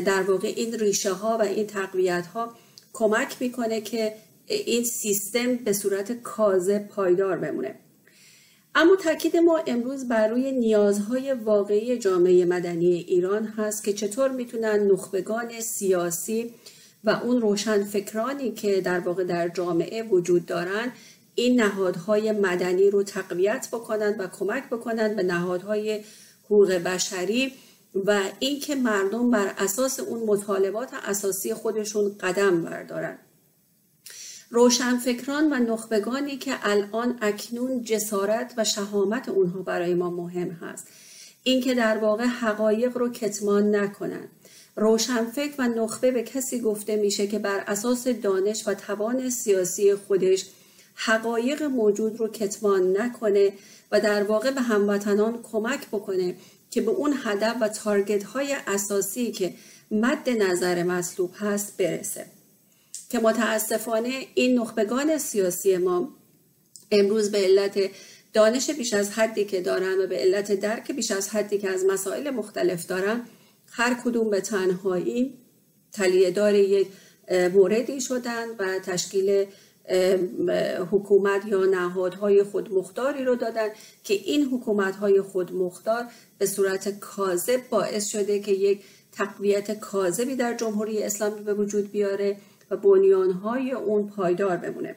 در واقع این ریشه ها و این تقویت ها کمک می‌کنه که این سیستم به صورت کاذب پایدار بمونه. اما تاکید ما امروز بر روی نیازهای واقعی جامعه مدنی ایران هست که چطور می‌تونن نخبگان سیاسی و اون روشن فکرانی که در واقع در جامعه وجود دارن این نهادهای مدنی رو تقویت بکنند و کمک بکنند به نهادهای حقوق بشری و اینکه مردم بر اساس اون مطالبات اساسی خودشون قدم بردارن. روشنفکران و نخبگانی که الان اکنون جسارت و شهامت اونها برای ما مهم هست. اینکه در واقع حقایق رو کتمان نکنند روشنفکر و نخبه به کسی گفته میشه که بر اساس دانش و توان سیاسی خودش حقایق موجود رو کتمان نکنه و در واقع به هموطنان کمک بکنه که به اون هدف و تارگت های اساسی که مد نظر مطلوب هست برسه. که متاسفانه این نخبگان سیاسی ما امروز به علت دانش بیش از حدی که دارن و به علت درک بیش از حدی که از مسائل مختلف دارن هر کدوم به تنهایی تلیه دار یک موردی شدن و تشکیل حکومت یا نهادهای خودمختاری رو دادن که این حکومتهای خودمختار به صورت کاذب باعث شده که یک تقویت کاذبی در جمهوری اسلامی به وجود بیاره و بنیانهای اون پایدار بمونه.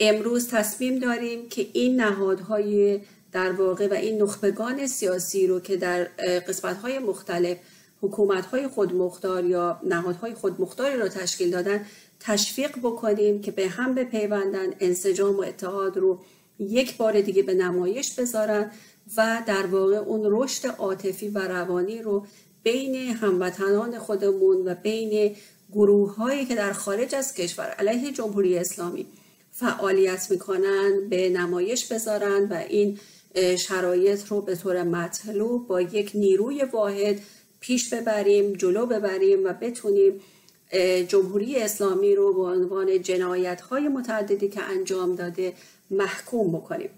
امروز تصمیم داریم که این نهادهای در واقع و این نخبگان سیاسی رو که در قسمتهای مختلف حکومتهای خودمختار یا نهادهای خودمختاری رو تشکیل دادن تشویق بکنیم که به هم بپیوندن انسجام و اتحاد رو یک بار دیگه به نمایش بذارن و در واقع اون رشد عاطفی و روانی رو بین هموطنان خودمون و بین گروه هایی که در خارج از کشور علیه جمهوری اسلامی فعالیت می‌کنن به نمایش بذارن و این شرایط رو به طور مطلوب با یک نیروی واحد پیش ببریم جلو ببریم و بتونیم جمهوری اسلامی رو به عنوان جنایت های متعددی که انجام داده محکوم بکنیم.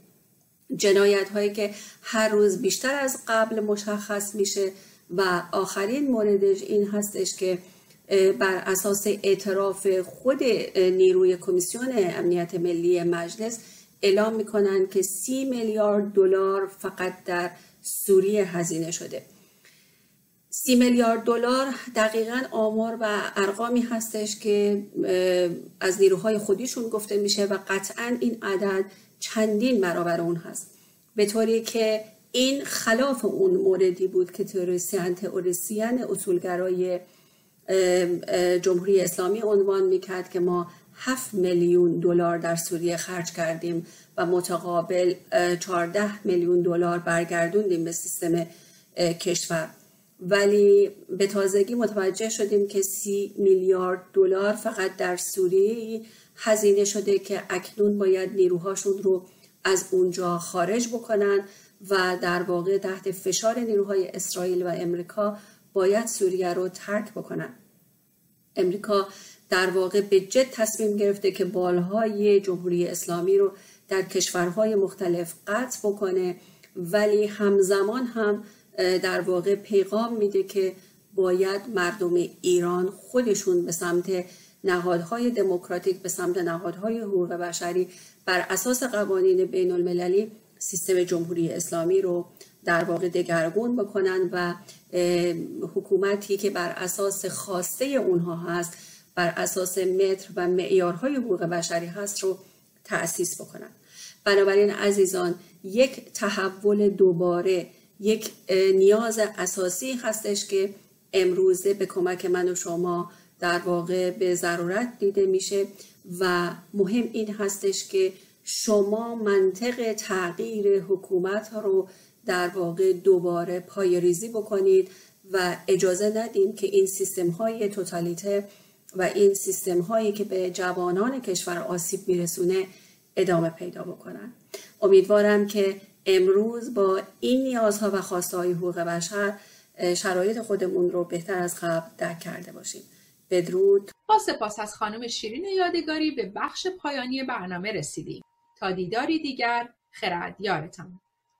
جنایت هایی که هر روز بیشتر از قبل مشخص میشه و آخرین موردش این هستش که بر اساس اعتراف خود نیروی کمیسیون امنیت ملی مجلس اعلام می‌کنن که سی میلیارد دلار فقط در سوریه هزینه شده. سی میلیارد دلار دقیقا آمار و ارقامی هستش که از نیروهای خودیشون گفته میشه و قطعا این عدد چندین برابر اون هست. به طوری که این خلاف اون موردی بود که تروریسیان تئوریسین اصولگرای جمهوری اسلامی عنوان می‌کرد که ما 7 میلیون دلار در سوریه خرج کردیم و متقابل 14 میلیون دلار برگردوندیم به سیستم کشور. ولی به تازگی متوجه شدیم که سی میلیارد دلار فقط در سوریه هزینه شده که اکنون باید نیروهاشون رو از اونجا خارج بکنن و در واقع تحت فشار نیروهای اسرائیل و امریکا باید سوریه رو ترک بکنن. امریکا در واقع به جد تصمیم گرفته که بالهای جمهوری اسلامی رو در کشورهای مختلف قطع بکنه ولی همزمان هم در واقع پیغام میده که باید مردم ایران خودشون به سمت نهادهای دموکراتیک به سمت نهادهای حقوق بشری بر اساس قوانین بین المللی سیستم جمهوری اسلامی رو در واقع دگرگون بکنن و حکومتی که بر اساس خواسته اونها هست بر اساس متر و معیارهای حقوق بشری هست رو تأسیس بکنن. بنابراین عزیزان یک تحول دوباره یک نیاز اساسی هستش که امروزه به کمک من و شما در واقع به ضرورت دیده میشه و مهم این هستش که شما منطق تغییر حکومت رو در واقع دوباره پایریزی بکنید و اجازه ندیم که این سیستم های توتالیته و این سیستم هایی که به جوانان کشور آسیب میرسونه ادامه پیدا بکنن. امیدوارم که امروز با این نیازها و خواسته های حقوق بشر شرایط خودمون رو بهتر از قبل درک کرده باشیم. بدرود. با سپاس از خانم شیرین یادگاری به بخش پایانی برنامه رسیدیم. تا دیداری دیگر خرد یارتان.